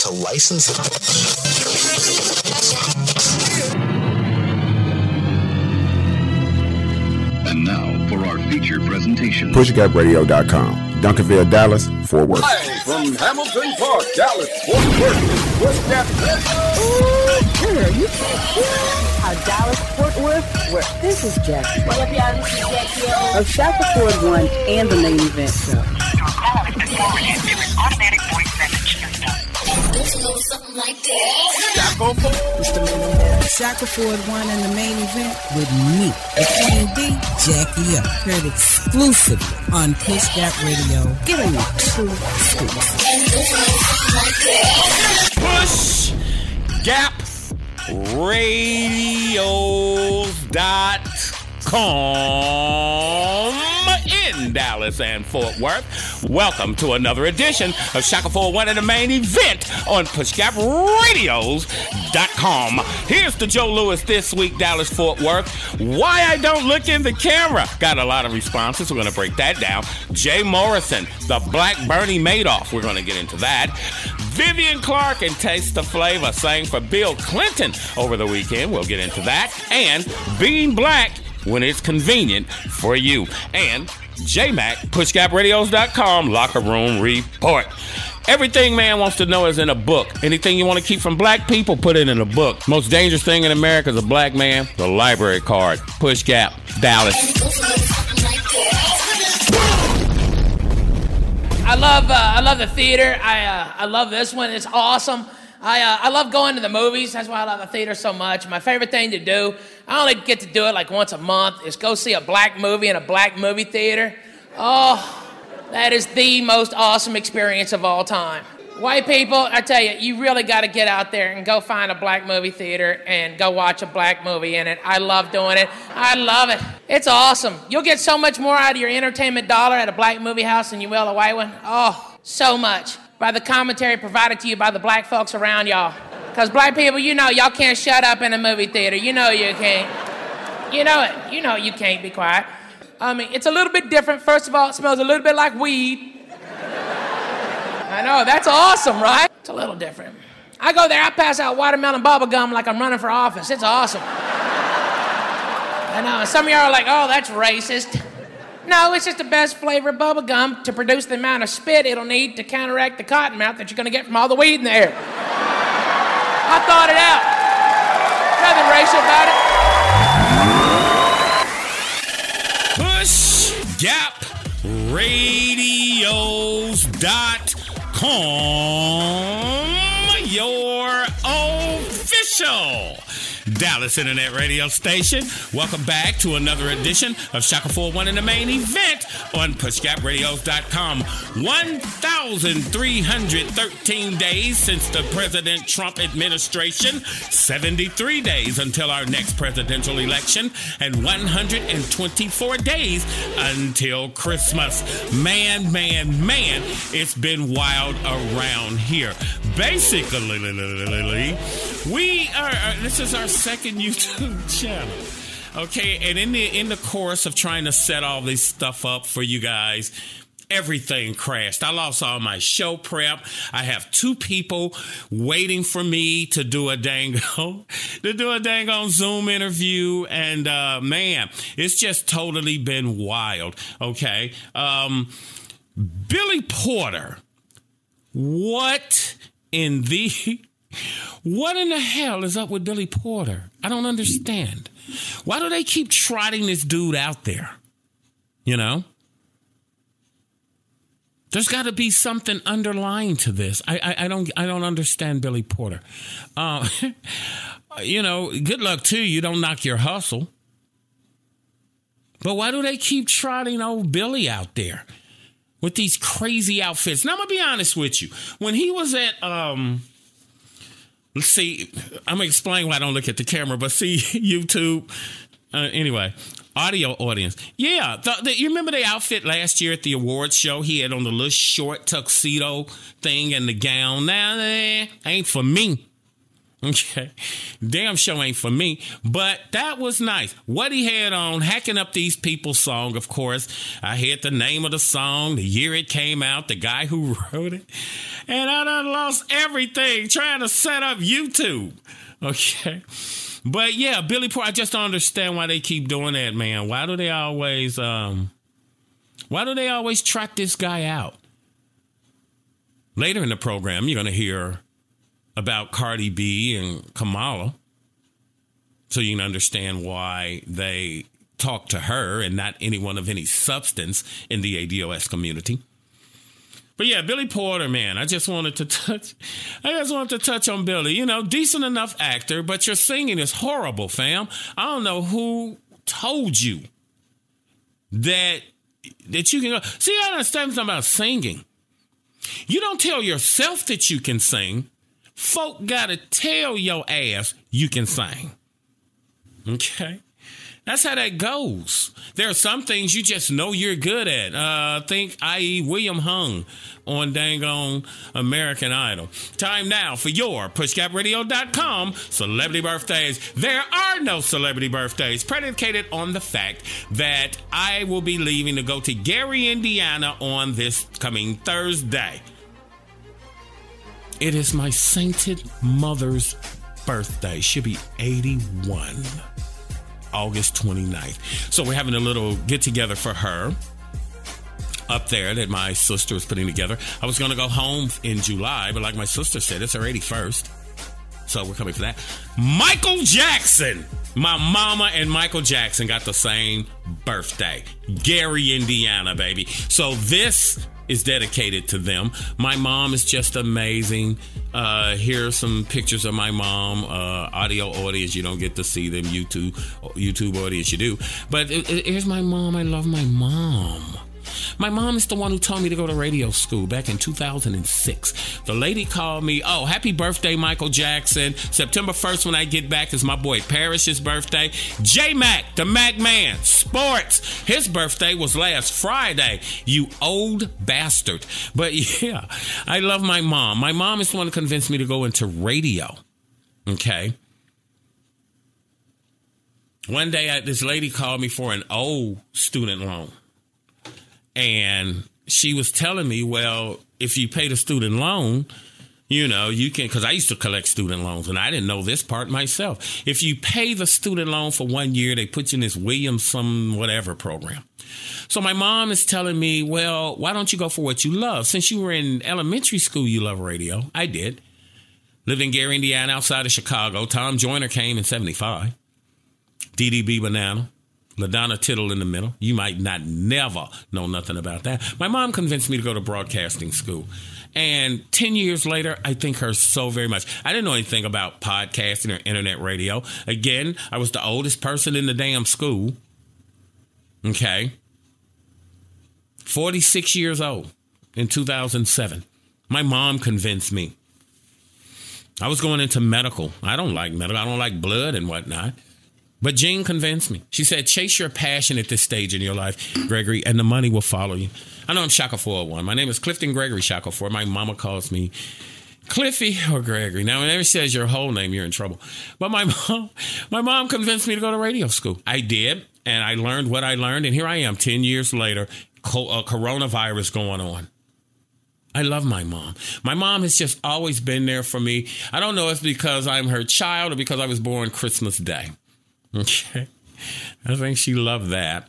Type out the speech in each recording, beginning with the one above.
To license it. And now for our feature presentation. PushGapRadio.com. Duncanville, Dallas, Fort Worth. Live from Hamilton Park, Dallas, Fort Worth, West Gap Our Dallas Fort Worth, where this is Jackie What up, y'all? This is Jackie O. of Shaka Ford One and the main event show. Shackelford One and the main event with me, the Queen B, Jackie O. Heard exclusively on Push Gap Radio, giving you true scoops. Push Gap Radios.com in Dallas and Fort Worth. Welcome to another edition of Shackelford 1 and the main event on PushGapRadios.com. Here's the Joe Lewis this week, Dallas Fort Worth. Why I don't look in the camera. Got a lot of responses. We're going to break that down. Jay Morrison, the Black Bernie Madoff. We're going to get into that. Vivian Clark and Taste the Flavor sang for Bill Clinton over the weekend. We'll get into that. And Being Black when it's convenient for you. And JMac, pushgapradios.com, locker room report. Everything man wants to know is in a book. Anything you want to keep from black people, put it in a book. Most dangerous thing in America is a black man, the library card. Push Gap, Dallas. I love uh, I love the theater. I uh, I love this one. It's awesome. I uh, I love going to the movies. That's why I love the theater so much. My favorite thing to do. I only get to do it like once a month. Is go see a black movie in a black movie theater. Oh, that is the most awesome experience of all time. White people, I tell you, you really got to get out there and go find a black movie theater and go watch a black movie in it. I love doing it. I love it. It's awesome. You'll get so much more out of your entertainment dollar at a black movie house than you will a white one. Oh, so much. By the commentary provided to you by the black folks around y'all. Because black people, you know, y'all can't shut up in a movie theater. You know you can't. You know it. You know you can't be quiet. I mean, it's a little bit different. First of all, it smells a little bit like weed. I know, that's awesome, right? It's a little different. I go there, I pass out watermelon bubble gum like I'm running for office. It's awesome. I know, some of y'all are like, oh, that's racist. No, it's just the best flavor of bubble gum to produce the amount of spit it'll need to counteract the cotton mouth that you're gonna get from all the weed in the air. I thought it out. Nothing racial about it. Push Gap Radios.com, your official Dallas Internet Radio Station. Welcome back to another edition of Shackelford 1 in the main event on PushGapRadios.com. 1,313 days since the President Trump administration, 73 days until our next presidential election, and 124 days until Christmas. Man, man, man, it's been wild around here. Basically, we are, uh, this is our second YouTube channel. Okay, and in the in the course of trying to set all this stuff up for you guys, everything crashed. I lost all my show prep. I have two people waiting for me to do a dango to do a dango Zoom interview, and uh, man, it's just totally been wild. Okay, um, Billy Porter, what in the what in the hell is up with Billy Porter? I don't understand. Why do they keep trotting this dude out there? You know? There's got to be something underlying to this. I, I, I don't I don't understand Billy Porter. Uh, you know, good luck to you. Don't knock your hustle. But why do they keep trotting old Billy out there with these crazy outfits? Now I'm gonna be honest with you. When he was at um see, I'm gonna explain why I don't look at the camera, but see YouTube. Uh, anyway, audio audience. Yeah, the, the, you remember the outfit last year at the awards show? He had on the little short tuxedo thing and the gown. Nah, nah ain't for me. Okay. Damn show ain't for me. But that was nice. What he had on, Hacking Up These People's song, of course. I heard the name of the song, the year it came out, the guy who wrote it. And I done lost everything trying to set up YouTube. Okay. But yeah, Billy Porter, I just don't understand why they keep doing that, man. Why do they always um why do they always trot this guy out? Later in the program, you're gonna hear about Cardi B and Kamala. So you can understand why they talk to her and not anyone of any substance in the ADOS community. But yeah, Billy Porter, man, I just wanted to touch I just wanted to touch on Billy. You know, decent enough actor, but your singing is horrible, fam. I don't know who told you that that you can go. See, I understand something about singing. You don't tell yourself that you can sing folk gotta tell your ass you can sing. Okay? That's how that goes. There are some things you just know you're good at. Uh, think, i.e., William Hung on dang on American Idol. Time now for your pushgapradio.com celebrity birthdays. There are no celebrity birthdays predicated on the fact that I will be leaving to go to Gary, Indiana on this coming Thursday. It is my sainted mother's birthday. She'll be 81. August 29th. So we're having a little get together for her up there that my sister was putting together. I was going to go home in July, but like my sister said, it's her 81st. So we're coming for that. Michael Jackson. My mama and Michael Jackson got the same birthday. Gary, Indiana, baby. So this is dedicated to them. My mom is just amazing. Uh, here are some pictures of my mom. Uh, audio audience, you don't get to see them. YouTube, YouTube audience, you do. But it, it, here's my mom. I love my mom. My mom is the one who told me to go to radio school back in 2006. The lady called me, oh, happy birthday, Michael Jackson. September 1st, when I get back, is my boy Parrish's birthday. J Mac, the Mac Man, sports. His birthday was last Friday, you old bastard. But yeah, I love my mom. My mom is the one who convinced me to go into radio. Okay. One day, I, this lady called me for an old student loan and she was telling me, well, if you pay the student loan, you know, you can, because I used to collect student loans and I didn't know this part myself. If you pay the student loan for one year, they put you in this Williams some whatever program. So my mom is telling me, well, why don't you go for what you love? Since you were in elementary school, you love radio. I did. Lived in Gary, Indiana, outside of Chicago. Tom Joyner came in 75. DDB Banana. LaDonna Tittle in the middle. You might not never know nothing about that. My mom convinced me to go to broadcasting school. And 10 years later, I thank her so very much. I didn't know anything about podcasting or internet radio. Again, I was the oldest person in the damn school. Okay. 46 years old in 2007. My mom convinced me. I was going into medical. I don't like medical. I don't like blood and whatnot. But Jean convinced me. She said, chase your passion at this stage in your life, Gregory, and the money will follow you. I know I'm Shaka 401. My name is Clifton Gregory Shackelford. My mama calls me Cliffy or Gregory. Now, whenever she says your whole name, you're in trouble. But my mom, my mom convinced me to go to radio school. I did, and I learned what I learned, and here I am 10 years later, uh, coronavirus going on. I love my mom. My mom has just always been there for me. I don't know if it's because I'm her child or because I was born Christmas Day. Okay. I think she loved that.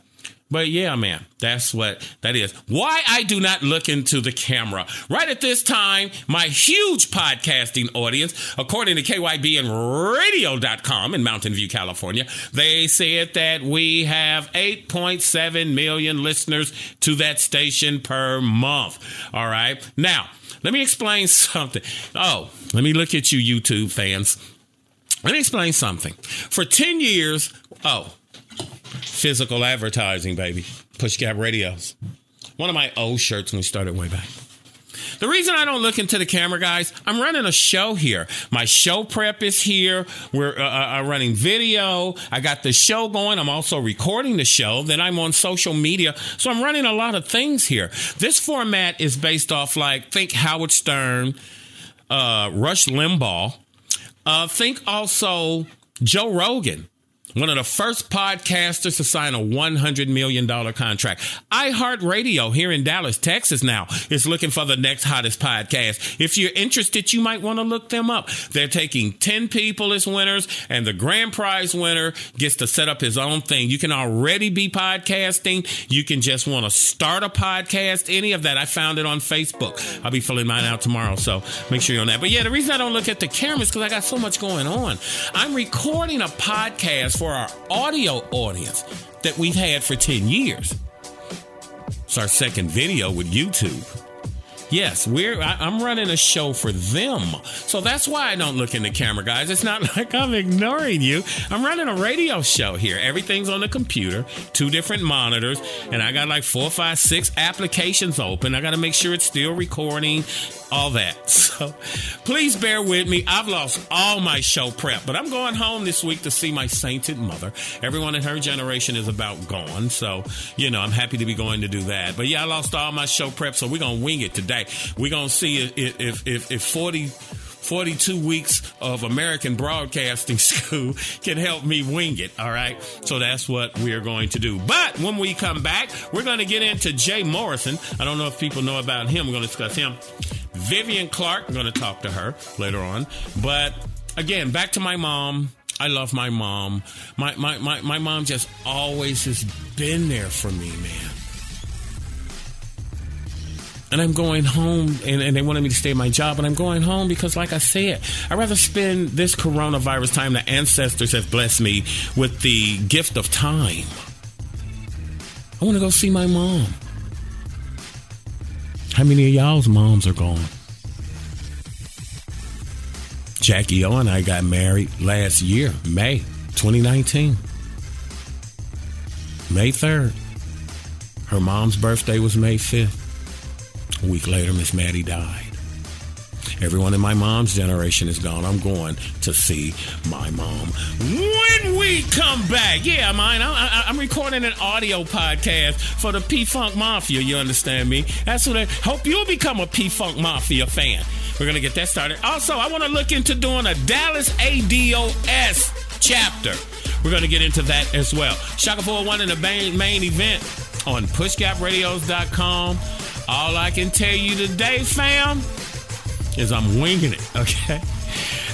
But yeah, man, that's what that is. Why I do not look into the camera. Right at this time, my huge podcasting audience, according to KYB and radio.com in Mountain View, California, they said that we have 8.7 million listeners to that station per month. All right. Now, let me explain something. Oh, let me look at you, YouTube fans. Let me explain something. For 10 years, oh, physical advertising, baby. Push Gap Radios. One of my old shirts when we started way back. The reason I don't look into the camera, guys, I'm running a show here. My show prep is here. We're uh, uh, running video. I got the show going. I'm also recording the show. Then I'm on social media. So I'm running a lot of things here. This format is based off like, think Howard Stern, uh, Rush Limbaugh, Uh, think also Joe Rogan. One of the first podcasters to sign a $100 million contract. iHeartRadio here in Dallas, Texas now is looking for the next hottest podcast. If you're interested, you might want to look them up. They're taking 10 people as winners and the grand prize winner gets to set up his own thing. You can already be podcasting. You can just want to start a podcast. Any of that. I found it on Facebook. I'll be filling mine out tomorrow. So make sure you're on that. But yeah, the reason I don't look at the cameras because I got so much going on. I'm recording a podcast for our audio audience that we've had for 10 years. It's our second video with YouTube. Yes, we're I, I'm running a show for them. So that's why I don't look in the camera, guys. It's not like I'm ignoring you. I'm running a radio show here. Everything's on the computer, two different monitors, and I got like four, five, six applications open. I got to make sure it's still recording, all that. So please bear with me. I've lost all my show prep, but I'm going home this week to see my sainted mother. Everyone in her generation is about gone. So, you know, I'm happy to be going to do that. But yeah, I lost all my show prep, so we're going to wing it today. We're to see if, if, if, if 40. 42 weeks of American Broadcasting School can help me wing it. All right. So that's what we are going to do. But when we come back, we're going to get into Jay Morrison. I don't know if people know about him. We're going to discuss him. Vivian Clark, I'm going to talk to her later on. But again, back to my mom. I love my mom. My, my, my, my mom just always has been there for me, man and I'm going home, and, and, they wanted me to stay at my job, and I'm going home because, like I said, I'd rather spend this coronavirus time. The ancestors have blessed me with the gift of time. I want to go see my mom. How many of y'all's moms are gone? Jackie O and I got married last year, May 2019. May 3rd. Her mom's birthday was May 5th. A week later, Miss Maddie died. Everyone in my mom's generation is gone. I'm going to see my mom. When we come back, yeah, mine. I, am recording an audio podcast for the P Funk Mafia. You understand me? That's what I hope you'll become a P Funk Mafia fan. We're gonna get that started. Also, I want to look into doing a Dallas ADOS chapter. We're gonna get into that as well. Shaka 401 in the main, main event on pushgapradios.com. All I can tell you today, fam, is I'm winging it, okay?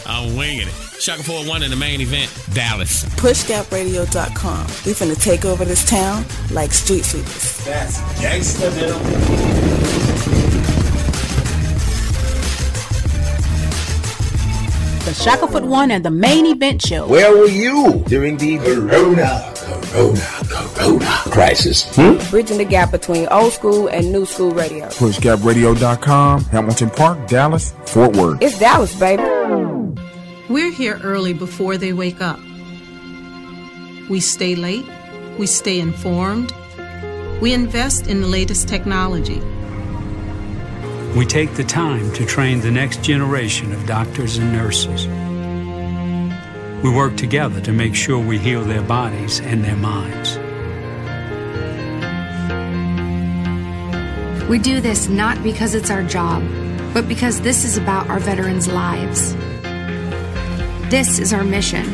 I'm winging it. Shaka 401 in the main event, Dallas. PushGapRadio.com. We finna take over this town like street sweepers. That's gangsta, The Shackelford One and the main event show. Where were you during the Corona, Corona, Corona crisis? Hmm? Bridging the gap between old school and new school radio. PushGapRadio.com, Hamilton Park, Dallas, Fort Worth. It's Dallas, baby. We're here early before they wake up. We stay late. We stay informed. We invest in the latest technology. We take the time to train the next generation of doctors and nurses. We work together to make sure we heal their bodies and their minds. We do this not because it's our job, but because this is about our veterans' lives. This is our mission.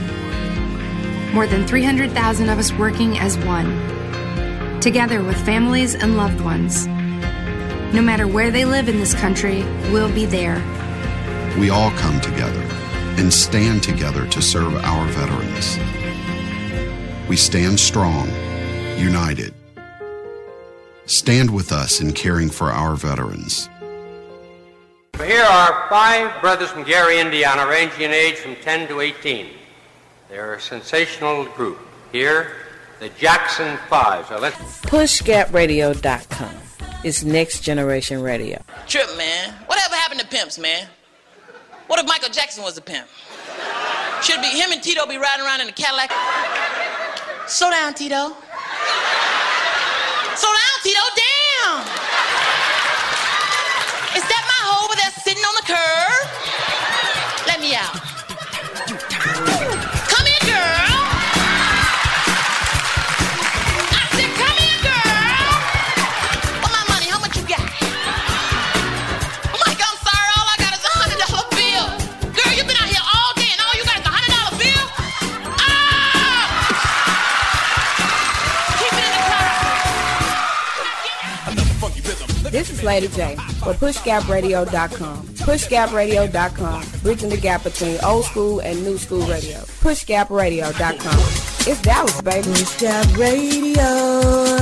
More than 300,000 of us working as one, together with families and loved ones no matter where they live in this country, we'll be there. We all come together and stand together to serve our veterans. We stand strong, united. Stand with us in caring for our veterans. Here are five brothers from Gary, Indiana, ranging in age from 10 to 18. They're a sensational group. Here, the Jackson Five. So let's PushGapRadio.com. It's next generation radio. Trip, man. Whatever happened to pimps, man? What if Michael Jackson was a pimp? Should be him and Tito be riding around in a Cadillac? Slow down, Tito. Slow down, Tito. This is Lady J for PushGapRadio.com. PushGapRadio.com, bridging the gap between old school and new school radio. PushGapRadio.com. It's Dallas, baby. Push Gap Radio.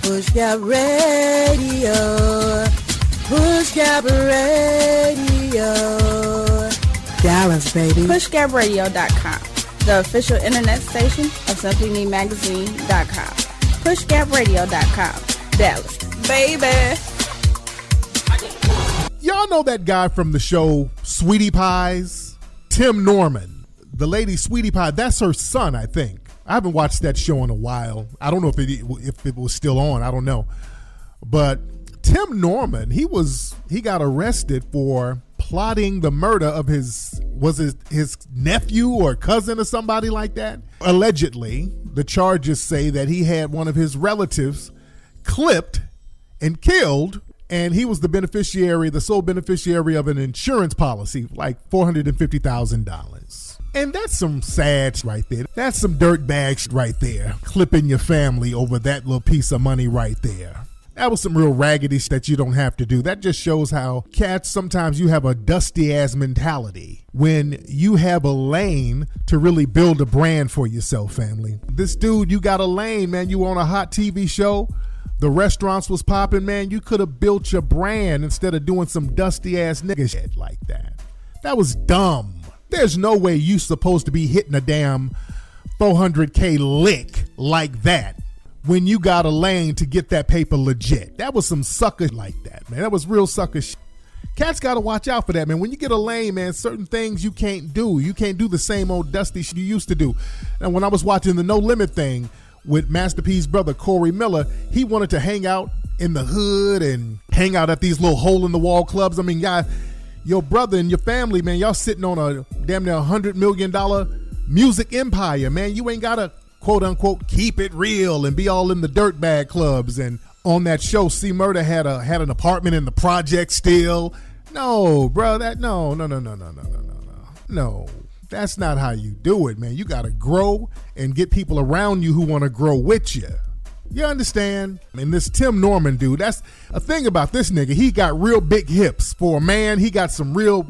Push Gap Radio. Push Gap Radio. Dallas, baby. PushGapRadio.com, the official internet station of SimplyMeMagazine.com. PushGapRadio.com, Dallas, baby. Y'all know that guy from the show Sweetie Pies? Tim Norman. The lady Sweetie Pie, that's her son, I think. I haven't watched that show in a while. I don't know if it if it was still on. I don't know. But Tim Norman, he was he got arrested for plotting the murder of his was it his nephew or cousin or somebody like that. Allegedly, the charges say that he had one of his relatives clipped and killed and he was the beneficiary, the sole beneficiary of an insurance policy, like four hundred and fifty thousand dollars. And that's some sad right there. That's some dirt bags right there, clipping your family over that little piece of money right there. That was some real raggedy that you don't have to do. That just shows how cats sometimes you have a dusty ass mentality when you have a lane to really build a brand for yourself, family. This dude, you got a lane, man. You on a hot TV show the restaurants was popping, man, you could have built your brand instead of doing some dusty ass nigga shit like that. That was dumb. There's no way you supposed to be hitting a damn 400k lick like that when you got a lane to get that paper legit. That was some sucker like that, man. That was real sucker shit. Cats got to watch out for that, man. When you get a lane, man, certain things you can't do. You can't do the same old dusty shit you used to do. And when I was watching the No Limit thing, with Master P's brother Corey Miller, he wanted to hang out in the hood and hang out at these little hole in the wall clubs. I mean, y'all, your brother and your family, man, y'all sitting on a damn near hundred million dollar music empire, man. You ain't gotta quote unquote keep it real and be all in the dirt bag clubs and on that show. C Murder had a had an apartment in the project still. No, bro, that no, no, no, no, no, no, no, no, no. That's not how you do it, man. You got to grow and get people around you who want to grow with you. You understand? And this Tim Norman dude, that's a thing about this nigga. He got real big hips for a man. He got some real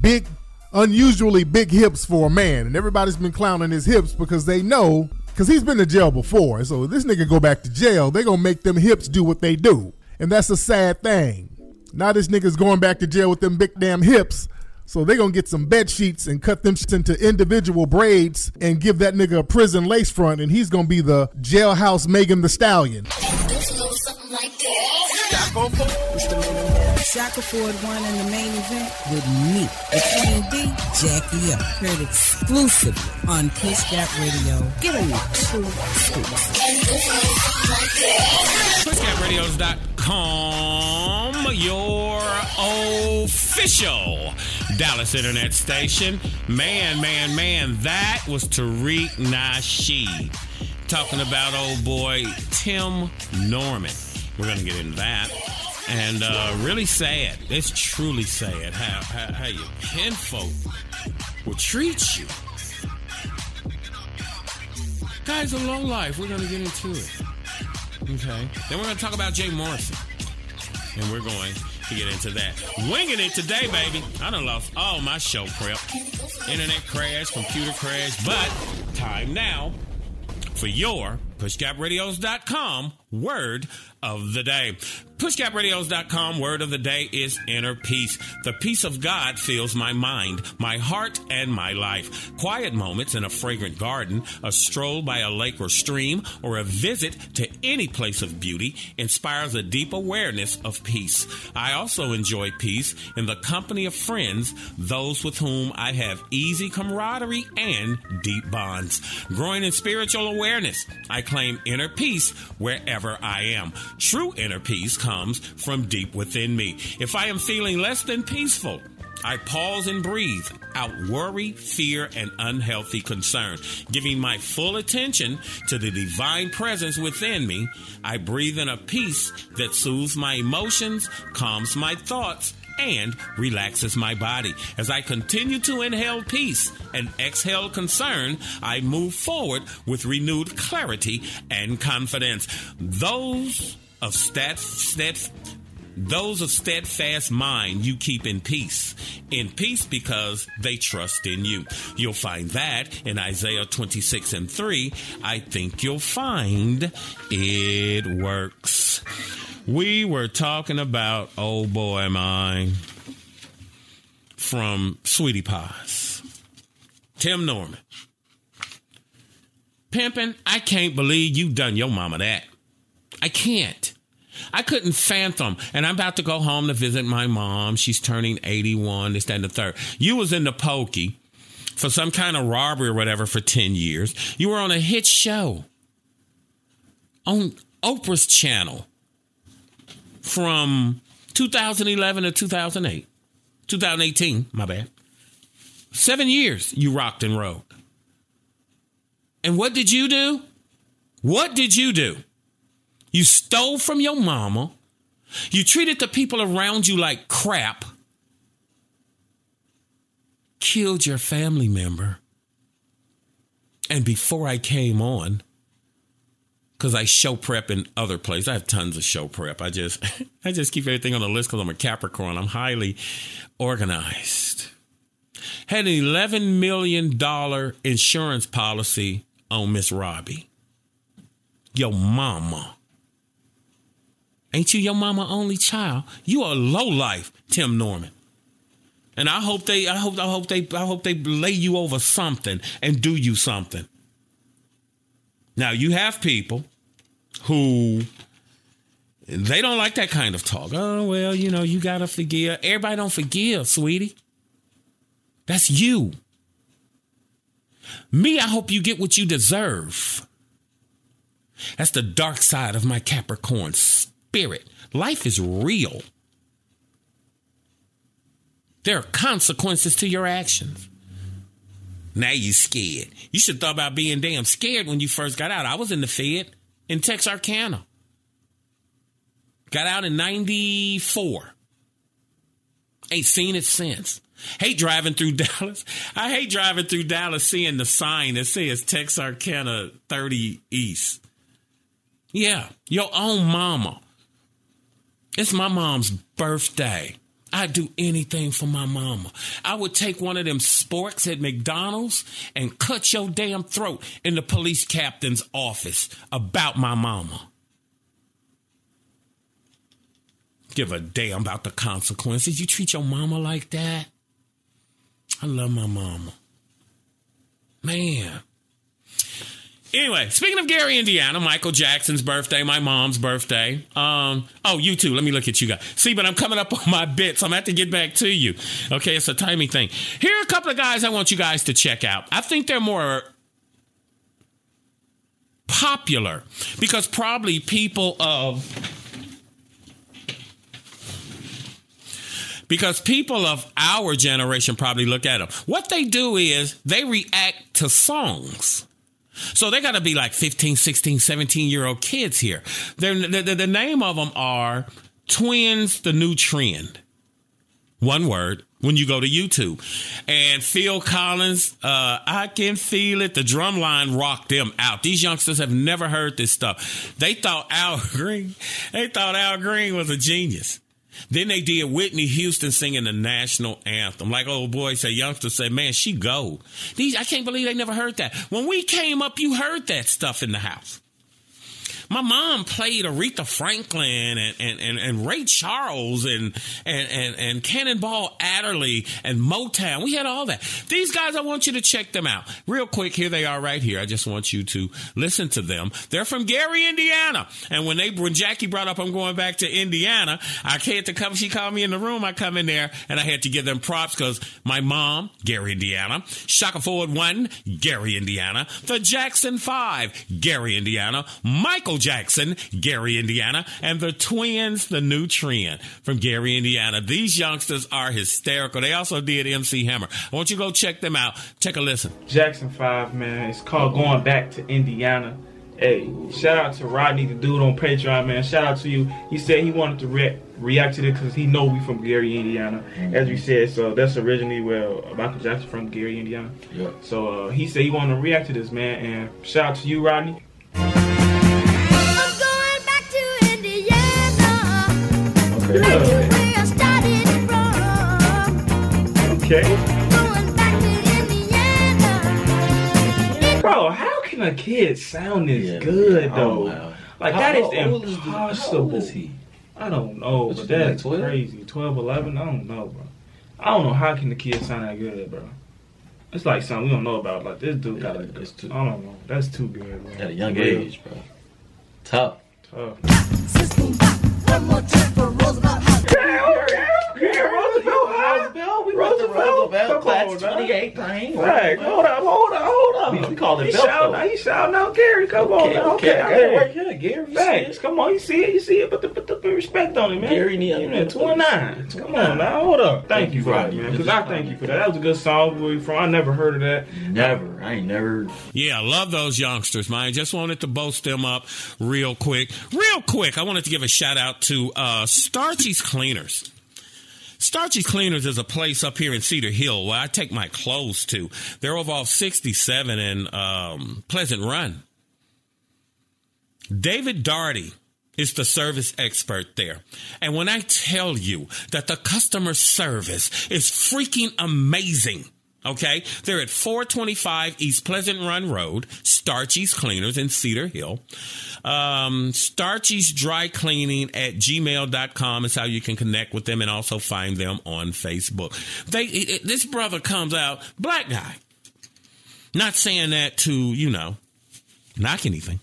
big, unusually big hips for a man. And everybody's been clowning his hips because they know, because he's been to jail before. So this nigga go back to jail, they going to make them hips do what they do. And that's a sad thing. Now this nigga's going back to jail with them big damn hips so they're gonna get some bed sheets and cut them into individual braids and give that nigga a prison lace front, and he's gonna be the jailhouse Megan Thee Stallion. Shackelford One in the main event with me, the Queen D, Jackie Up. Heard exclusively on Push Gap Radio. Get on two scoops. PushGapRadios.com, your official Dallas internet station. Man, man, man, that was Tariq Nasheed talking about old boy Tim Norman. We're going to get into that. And uh, really sad. It's truly sad how, how, how your kinfolk will treat you. Guy's a low life. We're going to get into it. Okay. Then we're going to talk about Jay Morrison. And we're going to get into that. Winging it today, baby. I done lost all my show prep. Internet crash, computer crash, but time now for your pushgapradios.com word of the day. PushGapRadios.com word of the day is inner peace. The peace of God fills my mind, my heart, and my life. Quiet moments in a fragrant garden, a stroll by a lake or stream, or a visit to any place of beauty inspires a deep awareness of peace. I also enjoy peace in the company of friends, those with whom I have easy camaraderie and deep bonds. Growing in spiritual awareness, I inner peace wherever I am. True inner peace comes from deep within me. If I am feeling less than peaceful, I pause and breathe out worry, fear, and unhealthy concern. Giving my full attention to the divine presence within me, I breathe in a peace that soothes my emotions, calms my thoughts, and relaxes my body. As I continue to inhale peace and exhale concern, I move forward with renewed clarity and confidence. Those of stat, those of steadfast mind you keep in peace. In peace because they trust in you. You'll find that in Isaiah 26 and 3. I think you'll find it works. We were talking about, oh boy, mine, from Sweetie Pies. Tim Norman. Pimpin', I can't believe you done your mama that. I can't. I couldn't fathom. And I'm about to go home to visit my mom. She's turning 81, this, that, and the third. You was in the pokey for some kind of robbery or whatever for 10 years. You were on a hit show on Oprah's channel from 2011 to 2008. 2018, my bad. Seven years you rocked and rolled. And what did you do? What did you do? You stole from your mama. You treated the people around you like crap. Killed your family member. And before I came on, because I show prep in other places, I have tons of show prep. I just, I just keep everything on the list because I'm a Capricorn. I'm highly organized. Had an eleven million dollar insurance policy on Miss Robbie. Your mama. Ain't you your mama only child? You a low life, Tim Norman. And I hope they I hope I hope they I hope they lay you over something and do you something. Now you have people who they don't like that kind of talk. Oh well, you know, you gotta forgive. Everybody don't forgive, sweetie. That's you. Me, I hope you get what you deserve. That's the dark side of my Capricorn spirit. Life is real. There are consequences to your actions. Now you scared. You should thought about being damn scared when you first got out. I was in the Fed in Texarkana. Got out in 94. Ain't seen it since. Hate driving through Dallas. I hate driving through Dallas seeing the sign that says Texarkana 30 East. Yeah, your own mama. It's my mom's birthday. I'd do anything for my mama. I would take one of them sporks at McDonald's and cut your damn throat in the police captain's office about my mama. Give a damn about the consequences. You treat your mama like that? I love my mama. Man. Anyway, speaking of Gary, Indiana, Michael Jackson's birthday, my mom's birthday. Um, oh, you too. Let me look at you guys. See, but I'm coming up on my bits. I'm have to get back to you. Okay, it's a timing thing. Here are a couple of guys I want you guys to check out. I think they're more popular because probably people of because people of our generation probably look at them. What they do is they react to songs. So they got to be like 15, 16, 17 year old kids here. The, the, name of them are Twins, the New Trend. One word when you go to YouTube. And Phil Collins, uh, I can feel it. The drum line rocked them out. These youngsters have never heard this stuff. They thought Al Green, they thought Al Green was a genius. Then they did Whitney Houston singing the national anthem. Like old boy say, youngsters say, man, she go. These, I can't believe they never heard that. When we came up, you heard that stuff in the house. My mom played Aretha Franklin and, and, and, and Ray Charles and, and, and, and Cannonball Adderley and Motown. We had all that. These guys, I want you to check them out. Real quick, here they are right here. I just want you to listen to them. They're from Gary, Indiana. And when they when Jackie brought up I'm going back to Indiana, I had to come, she called me in the room. I come in there and I had to give them props because my mom, Gary, Indiana, Shackelford 1, Gary, Indiana, the Jackson 5, Gary, Indiana, Michael Jackson, Gary, Indiana, and the twins, the new trend from Gary, Indiana. These youngsters are hysterical. They also did MC Hammer. I want you to go check them out. Take a listen. Jackson 5, man. It's called Going Back to Indiana. Hey, shout out to Rodney, the dude on Patreon, man. Shout out to you. He said he wanted to re- react to it because he know we from Gary, Indiana. As we said, so that's originally where Michael Jackson from Gary, Indiana. Yeah. So uh, he said he wanted to react to this, man. And shout out to you, Rodney. Okay. Bro, how can a kid sound this yeah, good though? Like how, that is impossible. Is he? I don't know, what but that's like, crazy. 12, 11? I don't know, bro. I don't know how can the kid sound that good, bro. It's like something we don't know about. Like this dude yeah, got it. Too, I don't know. That's too good, bro. At a young age, bro. Tough. Tough. One more time for Rosemount House. Roosevelt, we wrote the Roosevelt class 28 thing. Right, hold up, hold up, hold up. We, we call it He belt shouting, out- he shouting out Gary. Come on, Okay, man. okay, Okay, I got okay. it right here, Gary. You see Facts. Come on, you see it, you see it. Put the, put the, put the respect on it, man. Gary need- You know, 29. Come on now, hold up. Thank you for that, man. Because I thank you for that. That was a good song. Where you from? I never heard of that. Never. I ain't never. Yeah, I love those youngsters, man. I Just wanted to boast them up real quick. Real quick, I wanted to give a shout out to uh, Starchy's Cleaners. Starchy's Cleaners is a place up here in Cedar Hill where I take my clothes to. They're over off 67 and um, Pleasant Run. David Darty is the service expert there. And when I tell you that the customer service is freaking amazing, okay? They're at 425 East Pleasant Run Road, Starchy's Cleaners in Cedar Hill. Um, Starchy's Dry Cleaning at gmail.com is how you can connect with them and also find them on Facebook. They, it, it- this brother comes out, black guy. Not saying that to, you know, knock anything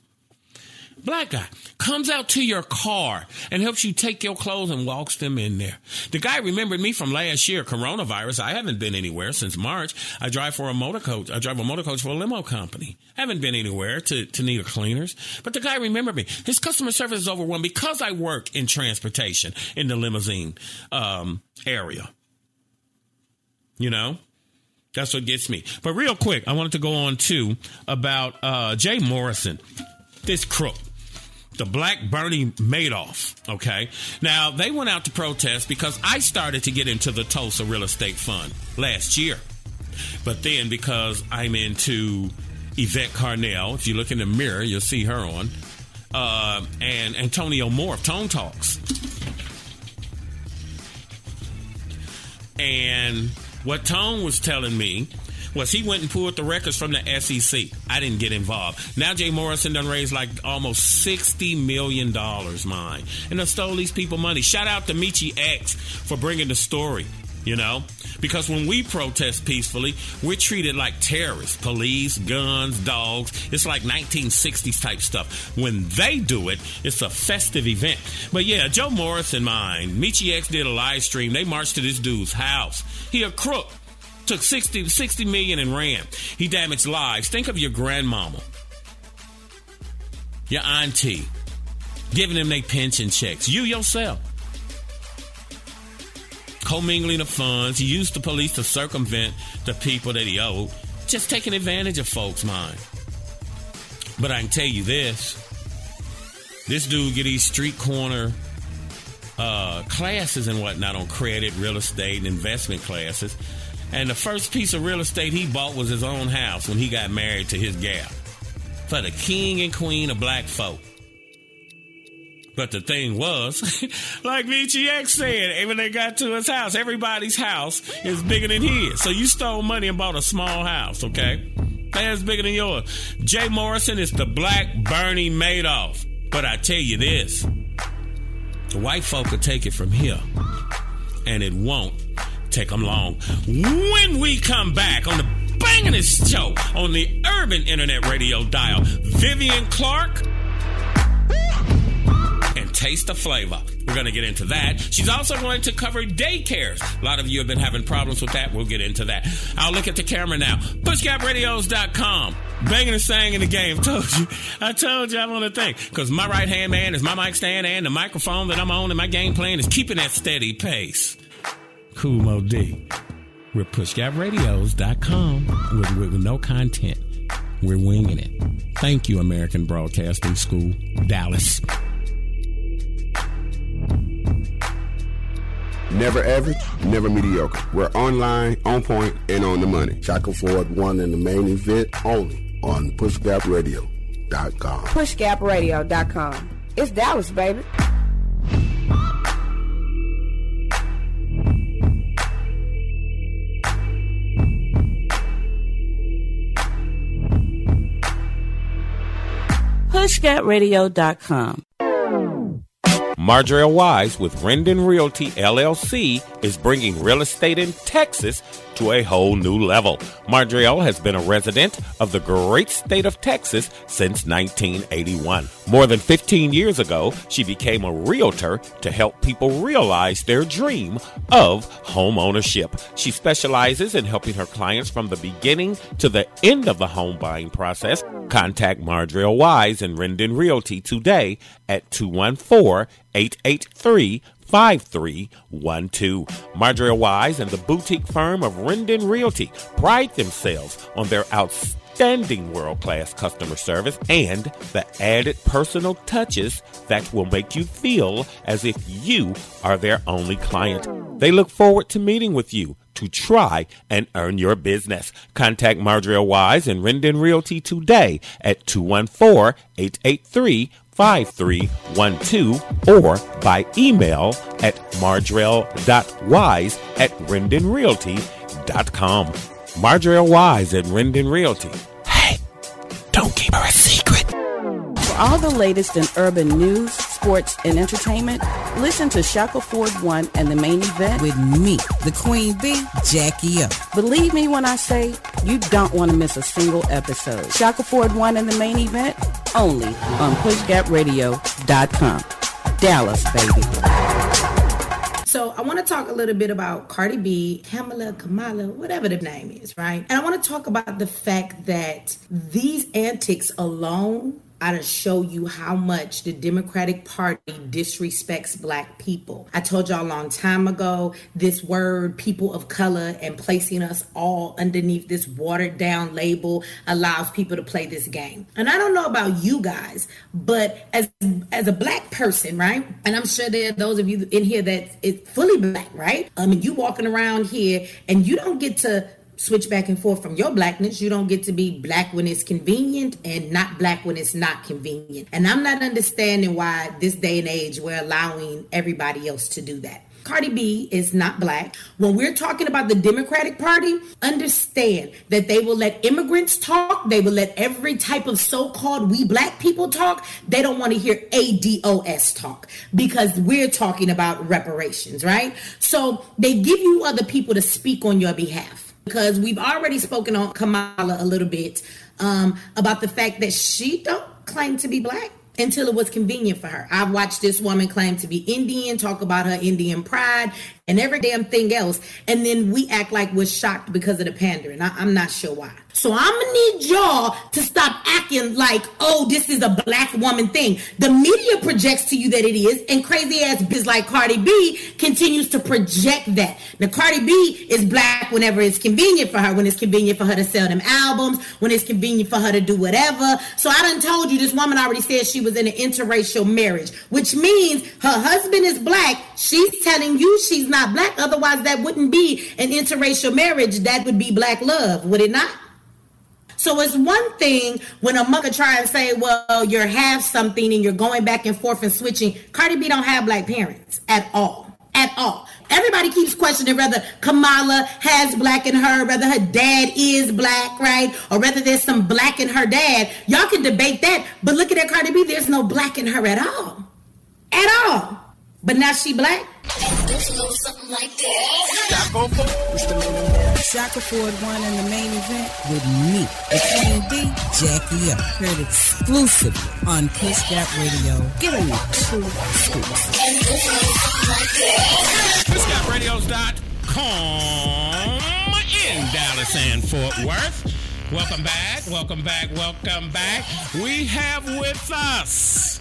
black guy comes out to your car and helps you take your clothes and walks them in there. The guy remembered me from last year, coronavirus. I haven't been anywhere since March. I drive for a motor coach. I drive a motor coach for a limo company. I Haven't been anywhere to, to need a cleaners. But the guy remembered me. His customer service is over one because I work in transportation in the limousine um, area. You know? That's what gets me. But real quick, I wanted to go on too about uh, Jay Morrison, this crook the black Bernie Madoff. Okay. Now, they went out to protest because I started to get into the Tulsa real estate fund last year. But then because I'm into Yvette Carnell, if you look in the mirror, you'll see her on, uh, and Antonio Moore of Tone Talks. And what Tone was telling me was he went and pulled the records from the SEC. I didn't get involved. Now Jay Morrison done raised like almost sixty million dollars, mine, and done stole these people money. Shout out to Michi X for bringing the story. You know, because when we protest peacefully, we're treated like terrorists, police, guns, dogs. It's like 1960s type stuff. When they do it, it's a festive event. But yeah, Joe Morrison, mine, Michi X did a live stream. They marched to this dude's house. He a crook took 60, 60 million and ran. He damaged lives. Think of your grandmama, your auntie, giving them their pension checks. You yourself. Commingling of funds. He used the police to circumvent the people that he owed. Just taking advantage of folks' mind. But I can tell you this. This dude get these street corner uh, classes and whatnot on credit, real estate, and investment classes. And the first piece of real estate he bought was his own house when he got married to his gal. For the king and queen of black folk. But the thing was, like Michi X said, eh, when they got to his house, everybody's house is bigger than his. So you stole money and bought a small house, okay? That's bigger than yours. Jay Morrison is the black Bernie Madoff. But I tell you this, the white folk will take it from here. And it won't take them long. When we come back on the bangingest show on the urban internet radio dial, Vivian Clark and Taste the Flavor. We're going to get into that. She's also going to cover daycares. A lot of you have been having problems with that. We'll get into that. I'll look at the camera now. PushGapRadios.com. Banging and saying in the game. Told you. I told you I'm on the thing. Because my right hand man is my mic stand and the microphone that I'm on and my game plan is keeping that steady pace. Kool Moe Dee. We're pushgapradios.com with, with, with no content. We're winging it. Thank you, American Broadcasting School, Dallas. Never average, never mediocre. We're online, on point, and on the money. Shackelford One in the main event only on PushGapRadio.com. PushGapRadio.com. It's Dallas, baby. pushgapradio.com. Marjorie Wise with Rendon Realty LLC is bringing real estate in Texas to a whole new level. Marjorie has been a resident of the great state of Texas since 1981. More than 15 years ago, she became a realtor to help people realize their dream of home ownership. She specializes in helping her clients from the beginning to the end of the home buying process. Contact Marjorie Wise and Rendon Realty today at 214 883 5312. Marjorie Wise and the boutique firm of Rendon Realty pride themselves on their outstanding world class customer service and the added personal touches that will make you feel as if you are their only client. They look forward to meeting with you to try and earn your business. Contact Marjorie Wise and Rendon Realty today at 214 883 5312 or by email at marjorell.wise at rendonrealty.com. Marjorie Wise at Rendon Realty. Hey, don't keep her a secret. For all the latest in urban news, sports, and entertainment, listen to Shackelford One and the main event with me, the Queen Bee, Jackie O. Believe me when I say you don't want to miss a single episode. Shackelford One and the main event only on PushGapRadio.com. Dallas, baby. So I want to talk a little bit about Cardi B, Kamala, Kamala, whatever the name is, right? And I want to talk about the fact that these antics alone I to show you how much the Democratic Party disrespects black people. I told y'all a long time ago this word people of color and placing us all underneath this watered down label allows people to play this game. And I don't know about you guys, but as as a black person, right? And I'm sure there are those of you in here that is fully black, right? I mean, you walking around here and you don't get to switch back and forth from your blackness. You don't get to be black when it's convenient and not black when it's not convenient. And I'm not understanding why this day and age we're allowing everybody else to do that. Cardi B is not black. When we're talking about the Democratic Party, understand that they will let immigrants talk. They will let every type of so called we black people talk. They don't want to hear ADOS talk because we're talking about reparations, right? So they give you other people to speak on your behalf because we've already spoken on Kamala a little bit um, about the fact that she don't claim to be black until it was convenient for her. I've watched this woman claim to be Indian, talk about her Indian pride, and every damn thing else. And then we act like we're shocked because of the pandering. I, am not sure why. So I'm gonna need y'all to stop acting like, oh, this is a black woman thing. The media projects to you that it is, and crazy ass biz like Cardi B continues to project that. Now Cardi B is black whenever it's convenient for her, when it's convenient for her to sell them albums, when it's convenient for her to do whatever. So I done told you this woman already said she was in an interracial marriage, which means her husband is black. She's telling you she's not black. Otherwise, that wouldn't be an interracial marriage. That would be black love, would it not? So it's one thing when a mother try and say, well, you're half something and you're going back and forth and switching. Cardi B don't have black parents at all. At all. Everybody keeps questioning whether Kamala has black in her, whether her dad is black, right? Or whether there's some black in her dad. Y'all can debate that, but look at that Cardi B, there's no black in her at all. At all. But now she black. Shackelford One in the main event with me, the Queen B, Jackie O. Heard exclusively on Push Gap Radio. Give me two scoops. PushGapRadios.com in Dallas and Fort Worth. Welcome back, welcome back, welcome back. We have with us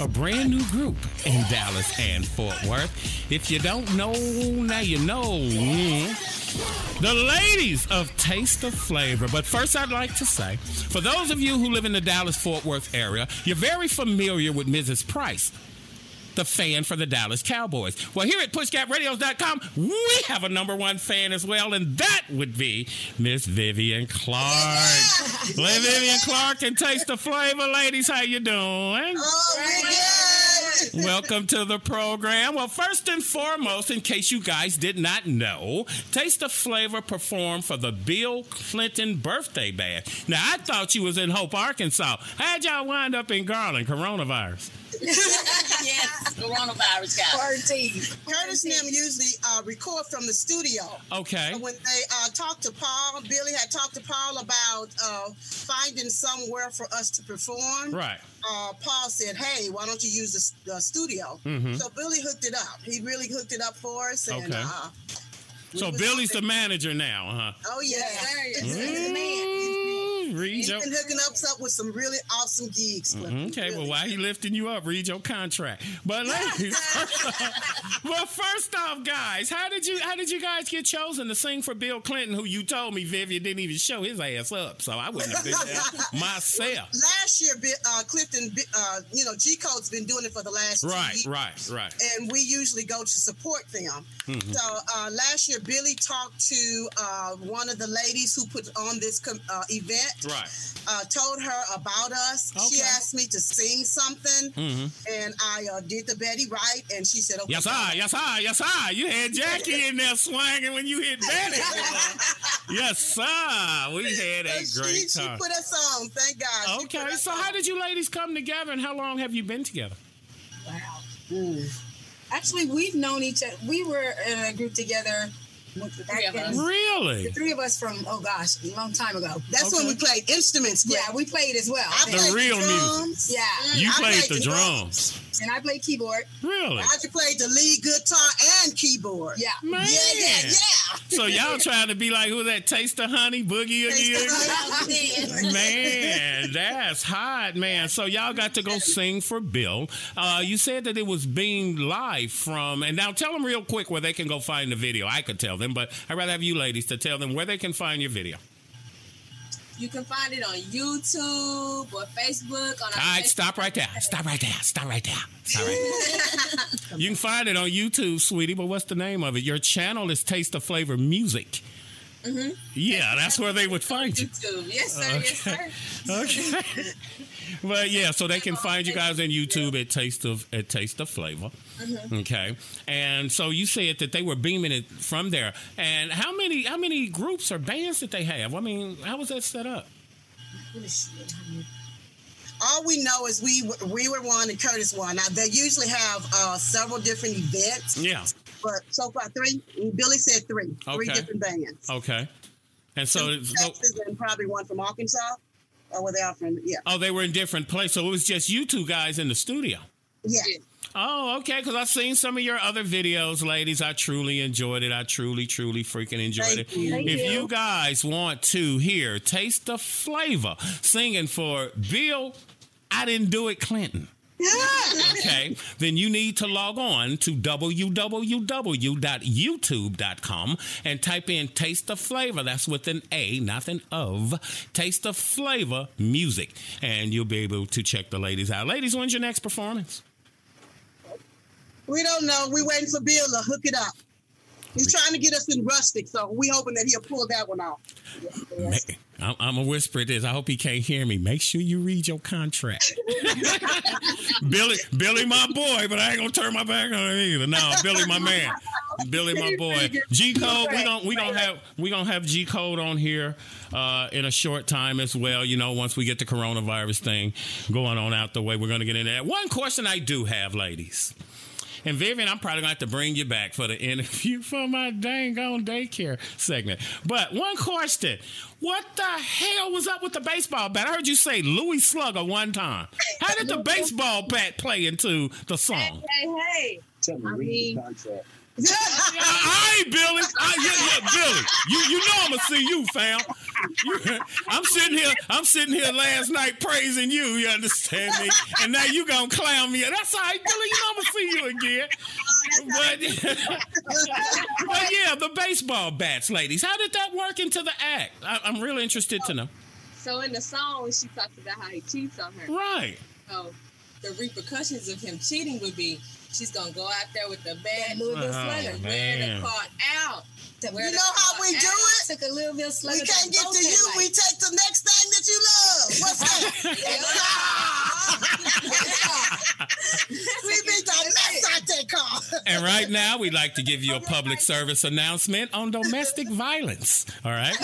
a brand new group in Dallas and Fort Worth. If you don't know, now you know. Mm. The ladies of Taste of Flavor. But first, I'd like to say, for those of you who live in the Dallas Fort Worth area, you're very familiar with Mrs. Price the fan for the Dallas Cowboys. Well, here at PushGapRadios.com, we have a number one fan as well, and that would be Miss Vivian Clark. Let Vivian Clark and taste the flavor, ladies. How you doing? Oh, Welcome to the program. Well, first and foremost, in case you guys did not know, Taste of Flavor performed for the Bill Clinton birthday bash. Now, I thought you was in Hope, Arkansas. How'd y'all wind up in Garland? Coronavirus. yes, coronavirus guy. Quarantine. Curtis and them usually uh, record from the studio. Okay. So when they uh, talked to Paul, Billy had talked to Paul about uh, finding somewhere for us to perform. Right. Uh, Paul said, "Hey, why don't you use the, the studio?" Mhm. So Billy hooked it up. He really hooked it up for us. And, Okay. uh, So Billy's the manager now, huh? oh yeah, Mm, read He's your- been hooking us up with some really awesome gigs. Okay, well, why he lifting you up? Read your contract. But ladies, well, first off, guys, how did you how did you guys get chosen to sing for Bill Clinton, who you told me Vivian didn't even show his ass up, so I wouldn't have been there myself. Last year, uh, Clifton, uh, you know, G Code's been doing it for the last Right, years. right, right. And we usually go to support them. Mhm. So uh, last year, Billy talked to uh, one of the ladies who put on this com- uh, event. Right. Uh, told her about us. She asked me to sing something, Mhm. and I uh, did the Betty right, and she said, "Okay." Yes, I, yes, I, yes, I. You had Jackie in there swinging when you hit Betty. yes, sir. We had a she, great she put us on. Thank God. Okay, so on. how did you ladies come together, and how long have you been together? Wow. Actually, we've known each other. We were in a group together. With the three of. Really? The three of us from oh gosh, a long time ago. That's when we played instruments. Yeah, we played as well. I The played real drums. music. Yeah, You I played played the the drums. And I played keyboard. Really? I just played the lead guitar and keyboard. Yeah, Man. yeah, yeah, yeah. So y'all trying to be like who that taste of honey boogie again? man, that's hot, man. So y'all got to go sing for Bill. Uh, you said that it was being live from, and now tell them real quick where they can go find the video. I could tell them, but I'd rather have you ladies to tell them where they can find your video. You can find it on YouTube or Facebook. On All right, Facebook stop right there. Stop right there. Stop right there. Stop right there. you can find it on YouTube, sweetie, but what's the name of it? Your channel is Taste of Flavor Music. Mhm. Yeah, that's where they would find you. YouTube. Yes, sir. Yes, sir. Okay. but yeah, so they can find you guys on YouTube at Taste of at Taste of Flavor. Mhm. Okay. And so you said that they were beaming it from there. And how many how many groups or bands did they have? I mean, how was that set up? All we know is we we were one and Curtis one. Now they usually have uh, several different events, Yeah. but so far three. Billy said three, three different bands. Okay. And so, so Texas and probably one from Arkansas. Oh, or were they all from? Yeah, oh, they were in different places. So it was just you two guys in the studio. yeah. Oh, okay. Because I've seen some of your other videos, ladies. I truly enjoyed it. I truly, truly freaking enjoyed Thank it. you. If you. you guys want to hear Taste the Flavor singing for Bill, I didn't do it, Clinton. Okay, then you need to log on to www.youtube.com and type in Taste the Flavor. That's with an A, not an of. Taste the Flavor Music. And you'll be able to check the ladies out. Ladies, when's your next performance? We don't know. We're waiting for Bill to hook it up. He's trying to get us in rustic, so we hoping that he'll pull that one off. I'm, I'm gonna whisper this. I hope he can't hear me. Make sure you read your contract. Billy, Billy, my boy, but I ain't gonna turn my back on him either. No, Billy, my man, Billy, my boy. G code. We gonna we gonna have we gonna have G code on here uh, in a short time as well. You know, once we get the coronavirus thing going on out the way, we're gonna get in there. One question I do have, ladies. And Vivian, I'm probably going to have to bring you back for the interview for my dang on daycare segment. But one question What the hell was up with the baseball bat? I heard you say Louis Slugger one time. How did the baseball bat play into the song? Hey, hey. Tell me, I mean- the contract. I ain't Billy. I, yeah, yeah, Billy. You you know I'm gonna see you, fam. You- I'm sitting here. I'm sitting here last night praising you. You understand me? And now you gonna clown me. That's all right, Billy. You know I'm gonna see you again. But, but yeah, the baseball bats, ladies. How did that work into the act? I, I'm really interested to know. So in the song, she talks about how he cheats on her. Right. So the repercussions of him cheating would be she's gonna go out there with the bad Louisville and Slugger. wear man. the card out. You Wear the know how we do out. it? Took a little bit slugger. We can't get to you. We take the next thing that you love. What's that? We've been And right now, we'd like to give you a public service announcement on domestic violence. All right.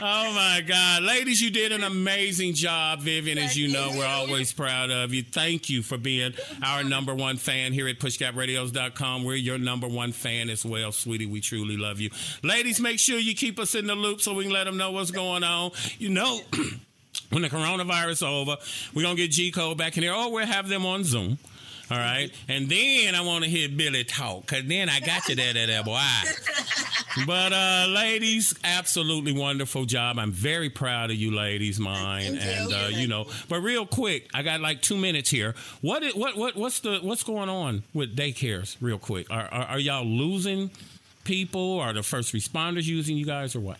Oh my God, ladies, you did an amazing job, Vivian. As you know, we're always proud of you. Thank you for being our number one fan here at PushGapRadios.com. We're your number one fan as well, sweetie. We truly love you, ladies. Make sure you keep us in the loop so we can let them know what's going on. You know. when the coronavirus is over, we're gonna get G Code back in here, or we'll have them on Zoom. All right, and then I want to hear Billy talk, cause then I got you there, there, there, boy. But uh, ladies, absolutely wonderful job. I'm very proud of you, ladies, mine, and uh, you know. But real quick, I got like two minutes here. What is, what what what's the what's going on with daycares? Real quick, are are, are y'all losing people? Are the first responders using you guys, or what?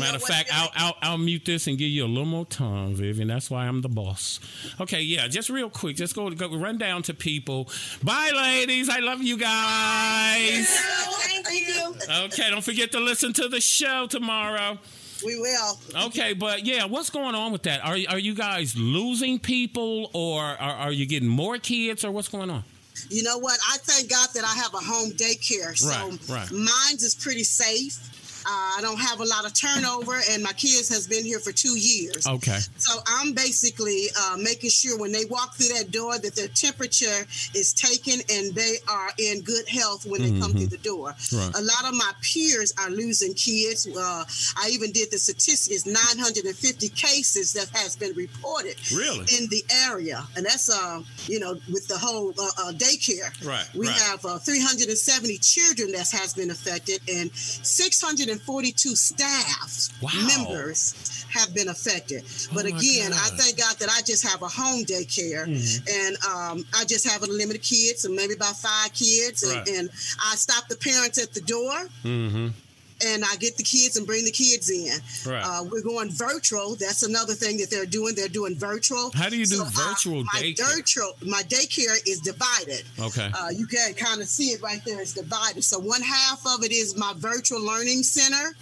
Matter of fact, I'll, I'll I'll mute this and give you a little more time, Vivian. That's why I'm the boss. Okay, yeah, just real quick, just go go run down to people. Bye, ladies. I love you guys. Thank you. Okay, don't forget to listen to the show tomorrow. We will. Okay, but yeah, what's going on with that? Are are you guys losing people, or are, are you getting more kids, or what's going on? You know what? I thank God that I have a home daycare. So Right, right. mine's is pretty safe. Uh, I don't have a lot of turnover, and my kids has been here for two years. Okay. So I'm basically uh, making sure when they walk through that door that their temperature is taken and they are in good health when they come through the door. Right. A lot of my peers are losing kids. Uh, I even did the statistics: 950 cases that has been reported Really? in the area, and that's uh, you know with the whole uh, uh, daycare. Right, We right. have uh, 370 children that has been affected, and 642 staff Wow. members have been affected. But Oh again, I thank God that I just have a home daycare, Mhm. and um, I just have a limited kids, and maybe about five kids, and, and I stop the parents at the door Mm-hmm. And I get the kids and bring the kids in. Right. Uh, we're going virtual. That's another thing that they're doing. They're doing virtual. How do you do So, uh, virtual my daycare? Virtual, my daycare is divided. Okay. Uh, you can kind of see it right there. It's divided. So one half of it is my virtual learning center,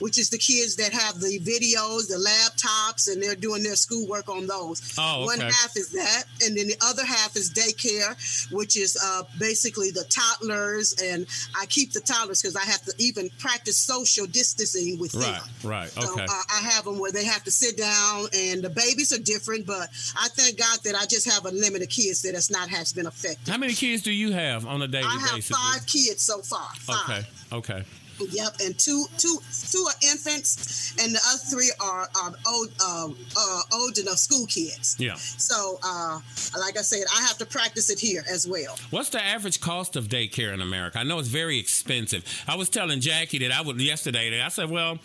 which is the kids that have the videos, the laptops, and they're doing their schoolwork on those. Oh, One okay. half is that, and then the other half is daycare, which is uh, basically the toddlers. And I keep the toddlers because I have to even practice social distancing with Right, them. right, So okay. uh, I have them where they have to sit down, and the babies are different. But I thank God that I just have a limited kids that has not has been affected. How many kids do you have on a daily I have basis? five kids so far. Five. Okay, okay. Yep, and two, two, two are infants, and the other three are, are old, uh, uh, old enough school kids. Yeah. So, uh, like I said, I have to practice it here as well. What's the average cost of daycare in America? I know it's very expensive. I was telling Jackie that I would yesterday. That I said, well.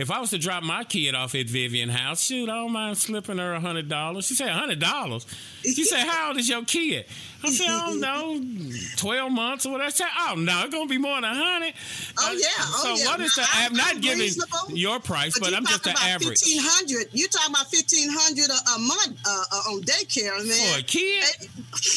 If I was to drop my kid off at Vivian House, shoot, I don't mind slipping her a hundred dollars. She said a hundred dollars. She said, "How old is your kid?" I said, "I don't know, twelve months or whatever." I said, "Oh no, it's gonna be more than a hundred. Oh yeah, oh so yeah. what is the? Now, I'm- I'm not I'm giving your price, but, you I'm just the average. Fifteen hundred. You talking about fifteen hundred a, month uh, uh, on daycare, man? For a kid?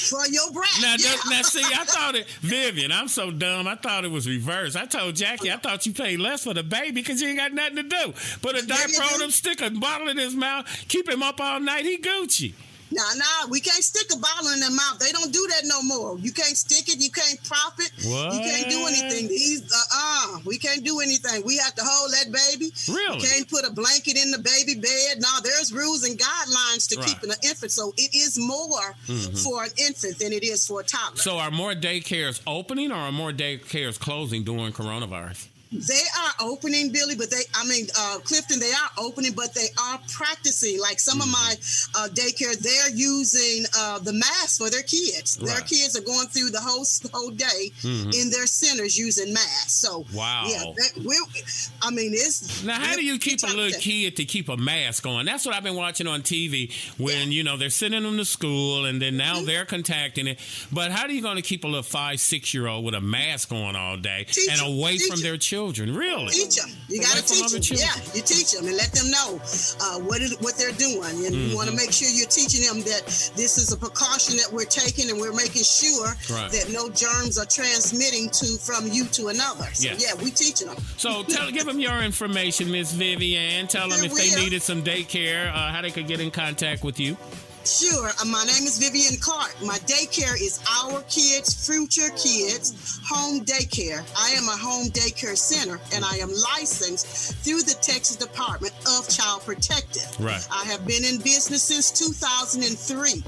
For your brat. Now, yeah. that- now, see, I thought it, Vivian. I'm so dumb. I thought it was reversed. I told Jackie, I thought you paid less for the baby because you ain't got nothing to do. Put a diaper on him, stick a bottle in his mouth, keep him up all night. He Gucci. Nah, nah, we can't stick a bottle in their mouth. They don't do that no more. You can't stick it. You can't prop it. You can't do anything. These, uh, uh we can't do anything. We have to hold that baby. Really? You can't put a blanket in the baby bed. No, there's rules and guidelines to Right. keeping an infant. So it is more Mhm. for an infant than it is for a toddler. So, are more daycares opening or are more daycares closing during coronavirus? They are opening, Billy, but they, I mean, uh, Clifton, they are opening, but they are practicing. Like some of my uh, daycare, they're using uh, the mask for their kids. Their kids are going through the whole whole day Mhm. in their centers using masks. So, Wow. yeah, that, we're, I mean, it's. Now, how do you keep a little kid to keep a mask on? That's what I've been watching on TV when, you know, they're sending them to school and then now they're contacting it. But how are you going to keep a little five, six year old with a mask on all day and away from their children? Really? Teach them. You got to teach them. children. Yeah, you teach them and let them know uh, what is what they're doing, and you want to make sure you're teaching them that this is a precaution that we're taking, and we're making sure Right. that no germs are transmitting to from you to another. So Yes. yeah, we teaching them. So tell, give them your information, Miss Vivian. Tell them Sure if they will. needed some daycare, uh, how they could get in contact with you. Sure. Uh, my name is Vivian Clark. My daycare is Our Kids, Future Kids Home Daycare. I am a home daycare center and I am licensed through the Texas Department of Child Protective. Right. I have been in business since 2003.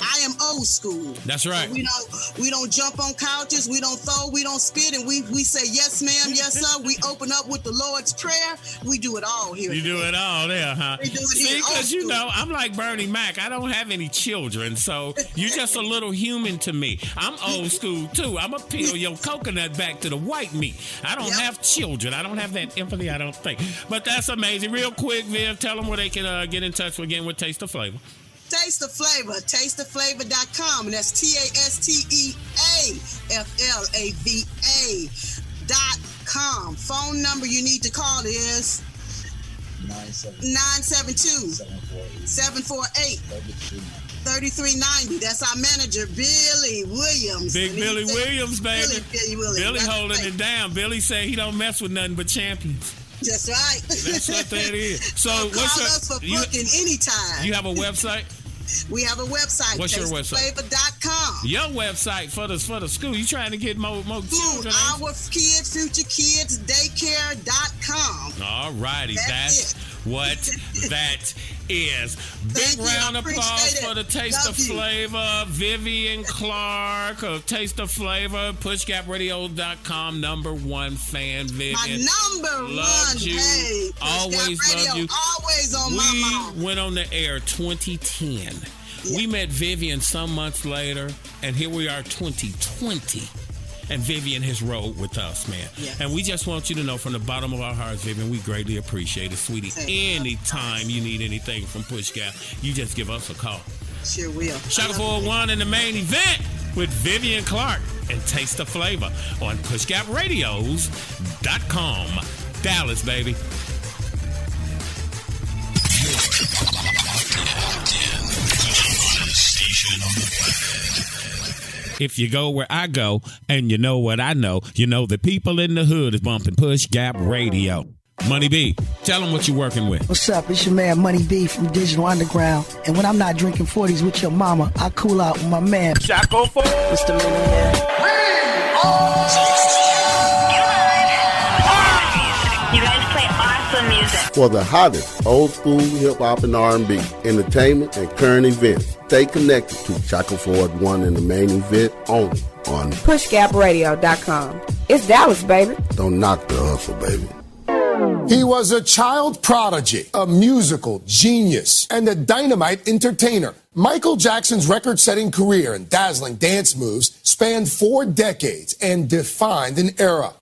I am old school. That's right. We don't we don't jump on couches, we don't throw, we don't spit, and we we say yes, ma'am, yes, sir. We open up with the Lord's Prayer. We do it all here. You do it all there, huh? We do it See, because you know, I'm like Bernie Mac. I don't have any children, so you're just a little human to me. I'm old school too. I'm gonna peel your coconut back to the white meat. I don't have children. I don't have that empathy. I don't think. But that's amazing. Real quick, Viv, tell them where they can uh, get in touch again with Taste of Flavor. Taste the flavor, tasteaflava.com, and that's T A S T E A F L A V A dot com. Phone number you need to call is 972 748 3390. That's our manager, Billy Williams. Big Billy said- Williams, baby. Billy, Billy Williams. Billy holding it down. Billy said he don't mess with nothing but champions. That's right. That's what that is. So Call what's your- us for you- booking anytime. You have a website? we have a website. What's your website? tasteaflava.com. Your website for the for the school. You trying to get more more children? Our kids, future kids, daycare.com. All righty, That's that's, what that is. Big round of applause for the Taste Love of you. Flavor, Vivian Clark of Taste of Flavor, PushGapRadio.com, number one fan, Vivian. My number Loved one. you. Hey, Always Radio, you. Always on we my mouth. went on the air 2010. We met Vivian some months later, and here we are 2020. And Vivian has rolled with us, man. Yes. And we just want you to know from the bottom of our hearts, Vivian, we greatly appreciate it, sweetie. Anytime you need anything from Push Gap, you just give us a call. Sure will. Shaka 401 in the main event with Vivian Clark and Taste the Flavor on PushGapRadios.com. Dallas, baby. If you go where I go and you know what I know, you know the people in the hood is bumping Push Gap Radio. Money B, tell them what you're working with. What's up? It's your man Money B from Digital Underground. And when I'm not drinking 40s with your mama, I cool out with my man. Chaco 4. Mr. Millionaire. You For the hottest old school hip hop and R&B, entertainment, and current events, stay connected to Shackelford One and the main event only on PushGapRadio.com. It's Dallas, baby. Don't Knock the Hustle, baby. He was a child prodigy, a musical genius, and a dynamite entertainer. Michael Jackson's record setting career and dazzling dance moves spanned four decades and defined an era.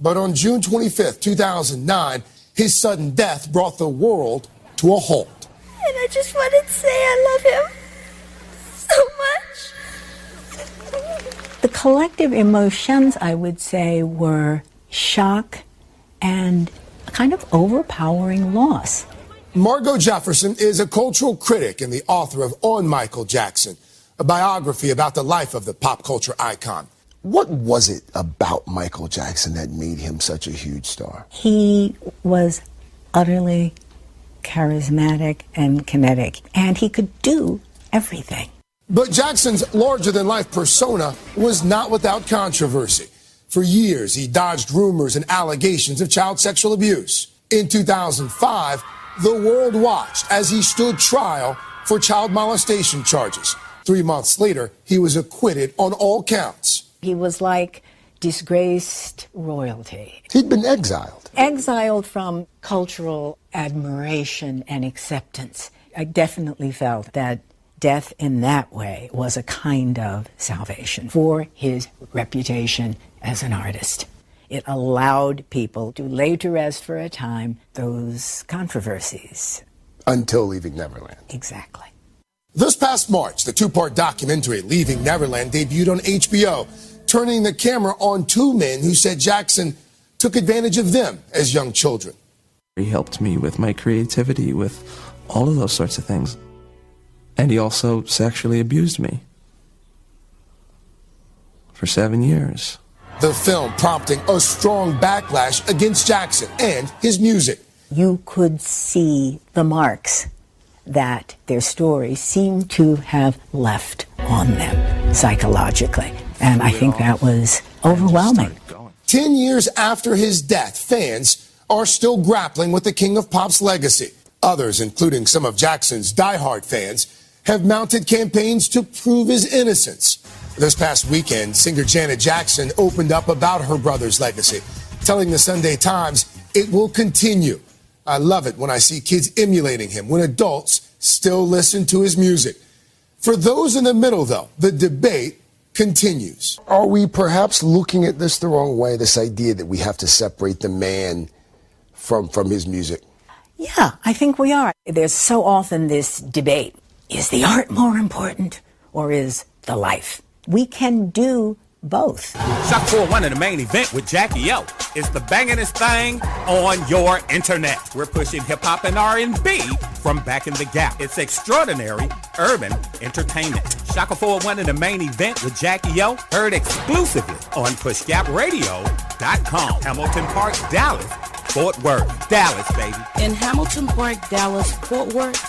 But on June 25th, 2009, his sudden death brought the world to a halt. And I just wanted to say I love him so much. The collective emotions, I would say, were shock and a kind of overpowering loss. Margo Jefferson is a cultural critic and the author of On Michael Jackson, a biography about the life of the pop culture icon. What was it about Michael Jackson that made him such a huge star? He was utterly charismatic and kinetic, and he could do everything. But Jackson's larger than life persona was not without controversy. For years, he dodged rumors and allegations of child sexual abuse. In 2005, the world watched as he stood trial for child molestation charges. Three months later, he was acquitted on all counts. He was like disgraced royalty, He'd been exiled. exiled from cultural admiration and acceptance. I definitely felt that death in that way was a kind of salvation for his reputation as an artist. It allowed people to lay to rest for a time those controversies. Until leaving Neverland. Exactly. This past March, the two part documentary Leaving Neverland debuted on HBO, turning the camera on two men who said Jackson took advantage of them as young children. He helped me with my creativity, with all of those sorts of things. And he also sexually abused me. For seven years. The film prompting a strong backlash against Jackson and his music. You could see the marks that their stories seem to have left on them psychologically. And I think that was overwhelming. Ten years after his death, fans are still grappling with the King of Pop's legacy. Others, including some of Jackson's diehard fans, have mounted campaigns to prove his innocence. This past weekend, singer Janet Jackson opened up about her brother's legacy, telling the Sunday Times it will continue. I love it when I see kids emulating him, when adults still listen to his music. For those in the middle, though, the debate continues. Are we perhaps looking at this the wrong way? This idea that we have to separate the man from from his music. Yeah, I think we are. There's so often this debate. Is the art more important or is the life? We can do both. Shock 4-1 in the main event with Jackie O. It's the bangingest thing on your internet. We're pushing hip-hop and R&B from back in the gap. It's extraordinary urban entertainment. Shaka 4-1 in the main event with Jackie O. Heard exclusively on PushGapRadio.com. Hamilton Park, Dallas, Fort Worth. Dallas, baby. In Hamilton Park, Dallas, Fort Worth,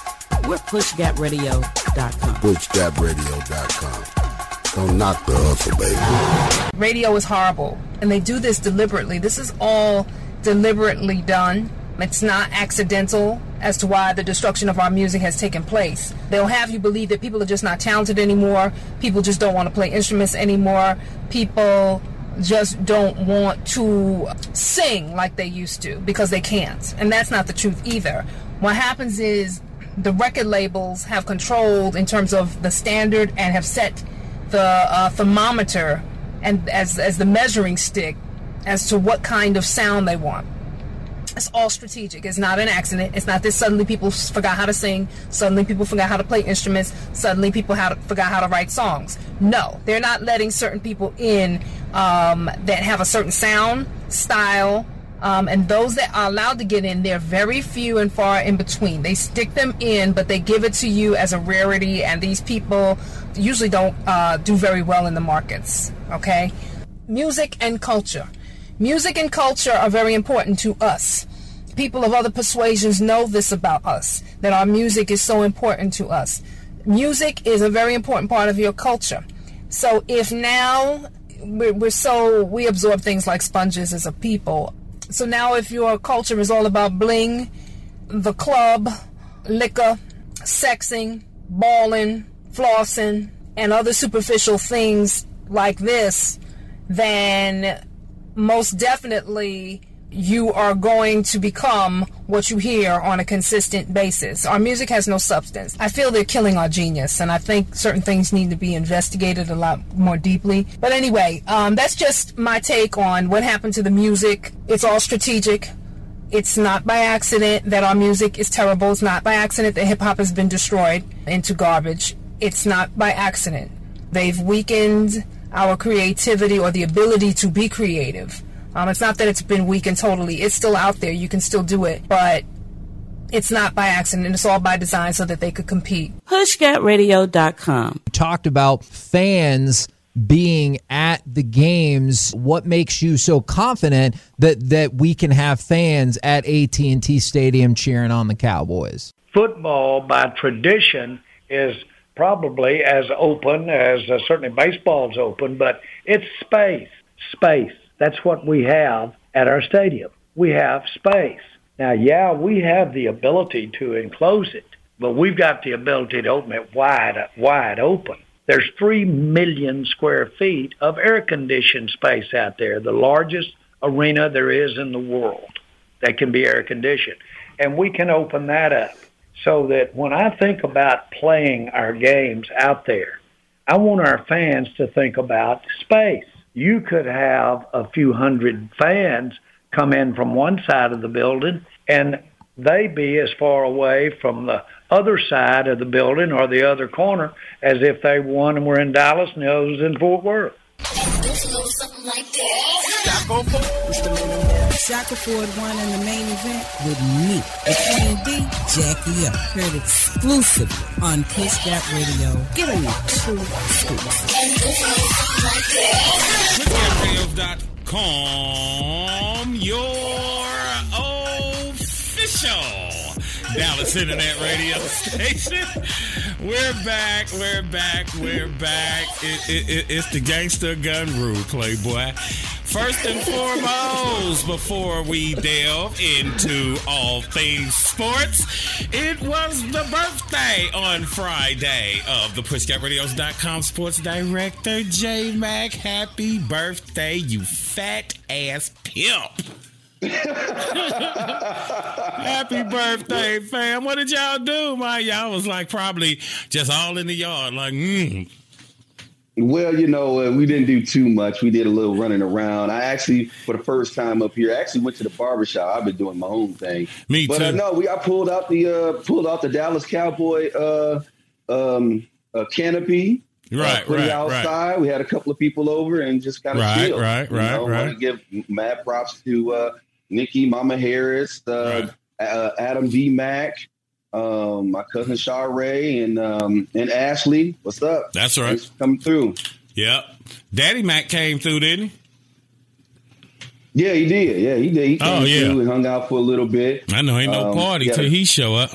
we're PushGapRadio.com. PushGapRadio.com. Don't knock the hustle, baby. Radio is horrible, and they do this deliberately. This is all deliberately done. It's not accidental as to why the destruction of our music has taken place. They'll have you believe that people are just not talented anymore. People just don't want to play instruments anymore. People just don't want to sing like they used to because they can't. And that's not the truth either. What happens is the record labels have controlled in terms of the standard and have set the uh, thermometer and as as the measuring stick as to what kind of sound they want. It's all strategic. It's not an accident. It's not that suddenly people forgot how to sing, suddenly people forgot how to play instruments, suddenly people to, forgot how to write songs. No, they're not letting certain people in um, that have a certain sound, style, um, and those that are allowed to get in, they're very few and far in between. They stick them in, but they give it to you as a rarity, and these people usually don't uh, do very well in the markets. Okay? Music and culture. Music and culture are very important to us. People of other persuasions know this about us, that our music is so important to us. Music is a very important part of your culture. So if now we're, we're so, we absorb things like sponges as a people, so now, if your culture is all about bling, the club, liquor, sexing, balling, flossing, and other superficial things like this, then most definitely you are going to become what you hear on a consistent basis. Our music has no substance. I feel they're killing our genius, and I think certain things need to be investigated a lot more deeply. But anyway, um, that's just my take on what happened to the music. It's all strategic. It's not by accident that our music is terrible. It's not by accident that hip hop has been destroyed into garbage. It's not by accident. They've weakened our creativity or the ability to be creative. Um, it's not that it's been weakened totally. It's still out there. You can still do it. But it's not by accident. It's all by design so that they could compete. PushGapRadio.com. Talked about fans being at the games what makes you so confident that that we can have fans at AT&T Stadium cheering on the Cowboys football by tradition is probably as open as uh, certainly baseball's open but it's space space that's what we have at our stadium. We have space. Now, yeah, we have the ability to enclose it, but we've got the ability to open it wide, wide open. There's 3 million square feet of air conditioned space out there, the largest arena there is in the world that can be air conditioned. And we can open that up so that when I think about playing our games out there, I want our fans to think about space you could have a few hundred fans come in from one side of the building and they be as far away from the other side of the building or the other corner as if they won and were in Dallas and the others in Fort Worth. Shackelford One in the main event with me, the Queen D, Jackie O. Heard exclusively on Push Gap Radio. Give me two scoops. PushGapRadio.com, your official Dallas Internet Radio Station. We're back. We're back. We're back. It, it, it, it's the gangster gun rule, Playboy. First and foremost, before we delve into all things sports, it was the birthday on Friday of the PushGapRadios.com sports director, J Mac. Happy birthday, you fat ass pimp. Happy birthday, fam. What did y'all do, man? Y'all was like probably just all in the yard, like, mm. Well, you know, uh, we didn't do too much. We did a little running around. I actually, for the first time up here, I actually went to the barbershop. I've been doing my own thing. Me but, too. uh, no, we I pulled out the uh, pulled out the Dallas Cowboy uh, um, uh, canopy. Right, uh, put right, it outside. We had a couple of people over and just kind of Right, chill. right, You right, know, right. Want to give mad props to uh, Nikki, Mama Harris, uh, uh, Adam D. Mack, um, my cousin Shaw Ray, and um, and Ashley. What's up? That's right. Thanks coming through. Yep. Daddy Mac came through, didn't he? Yeah, he did. Yeah, he did. He came Oh, yeah. through and hung out for a little bit. I know ain't no Um, party yeah. till he show up.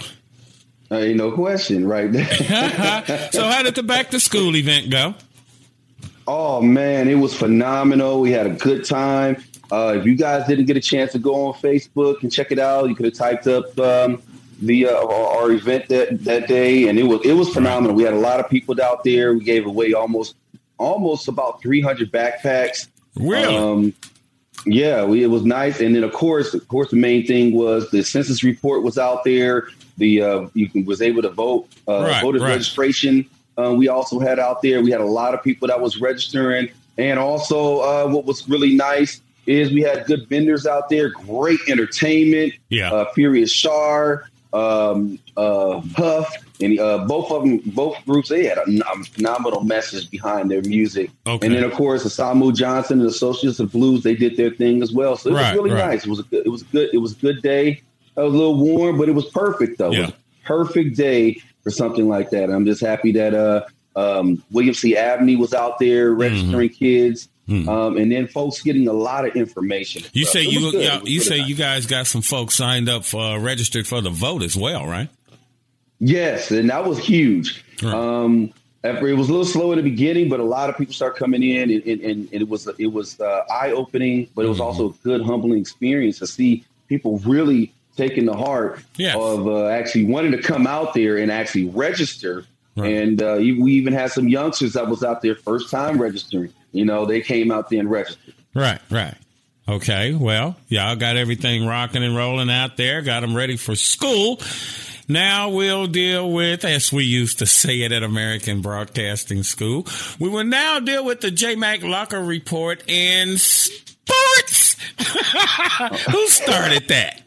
Uh, ain't no question, right there. so how did the back to school event go? Oh man, it was phenomenal. We had a good time. Uh, if you guys didn't get a chance to go on Facebook and check it out, you could have typed up um, the uh, our, our event that that day, and it was it was phenomenal. We had a lot of people out there. We gave away almost almost about 300 backpacks. Really? Um, yeah, we, it was nice. And then of course, of course, the main thing was the census report was out there. The uh, you was able to vote. Uh, Right, voter right. registration. Uh, we also had out there. We had a lot of people that was registering, and also uh, what was really nice is we had good vendors out there. Great entertainment. Yeah. Uh, Furious Shar, um, uh, Huff, and uh, both of them, both groups, they had a ph- phenomenal message behind their music. Okay. And then of course, Asamu Johnson and Associates of Blues, they did their thing as well. So it Right, was really right. nice. It was a good, it was good, it was a good day. It was a little warm, but it was perfect though. A perfect day for something like that. I'm just happy that uh, um, William C. Abney was out there registering Mm-hmm. kids, um, and then folks getting a lot of information. You say you good. Y'all- was you say you guys got some folks signed up for uh, registered for the vote as well, right? Yes, and that was huge. Um, after it was a little slow in the beginning, but a lot of people started coming in, and, and, and it was it was uh, eye opening, but it was also a good humbling experience to see people really taking the heart of uh, actually wanting to come out there and actually register. And uh, we even had some youngsters that was out there first time registering. You know, they came out there and registered. Right, right. Okay, well, y'all got everything rocking and rolling out there, got them ready for school. Now we'll deal with, as we used to say it at American Broadcasting School, we will now deal with the JMac Locker Report in sports. Who started that?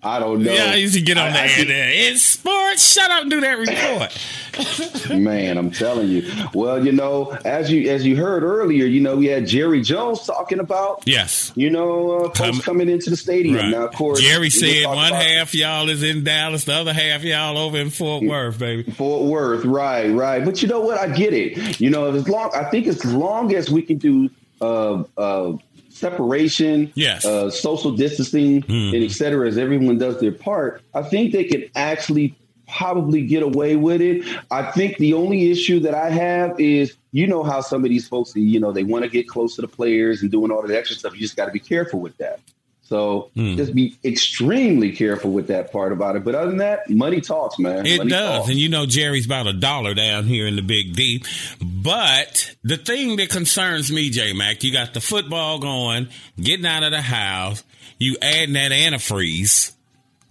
I don't know. Yeah, I used to get on I- the I there. In sports, shut up and do that report. Man, I'm telling you. Well, you know, as you as you heard earlier, you know, we had Jerry Jones talking about Yes. you know uh, folks coming into the stadium. Right. Now, of course, Jerry said one half y'all is in Dallas, the other half y'all over in Fort Worth, baby. Fort Worth, right, right. But you know what? I get it. You know, as long I think as long as we can do uh, uh, separation, yes, uh, social distancing, and et cetera, as everyone does their part, I think they can actually probably get away with it. I think the only issue that I have is, you know, how some of these folks, you know, they want to get close to the players and doing all that extra stuff. You just got to be careful with that. So Hmm. just be extremely careful with that part about it. But other than that, money talks, man. It Money does. talks. And you know, Jerry's about a dollar down here in the Big D. But the thing that concerns me, J Mac, you got the football going, getting out of the house, you adding that antifreeze,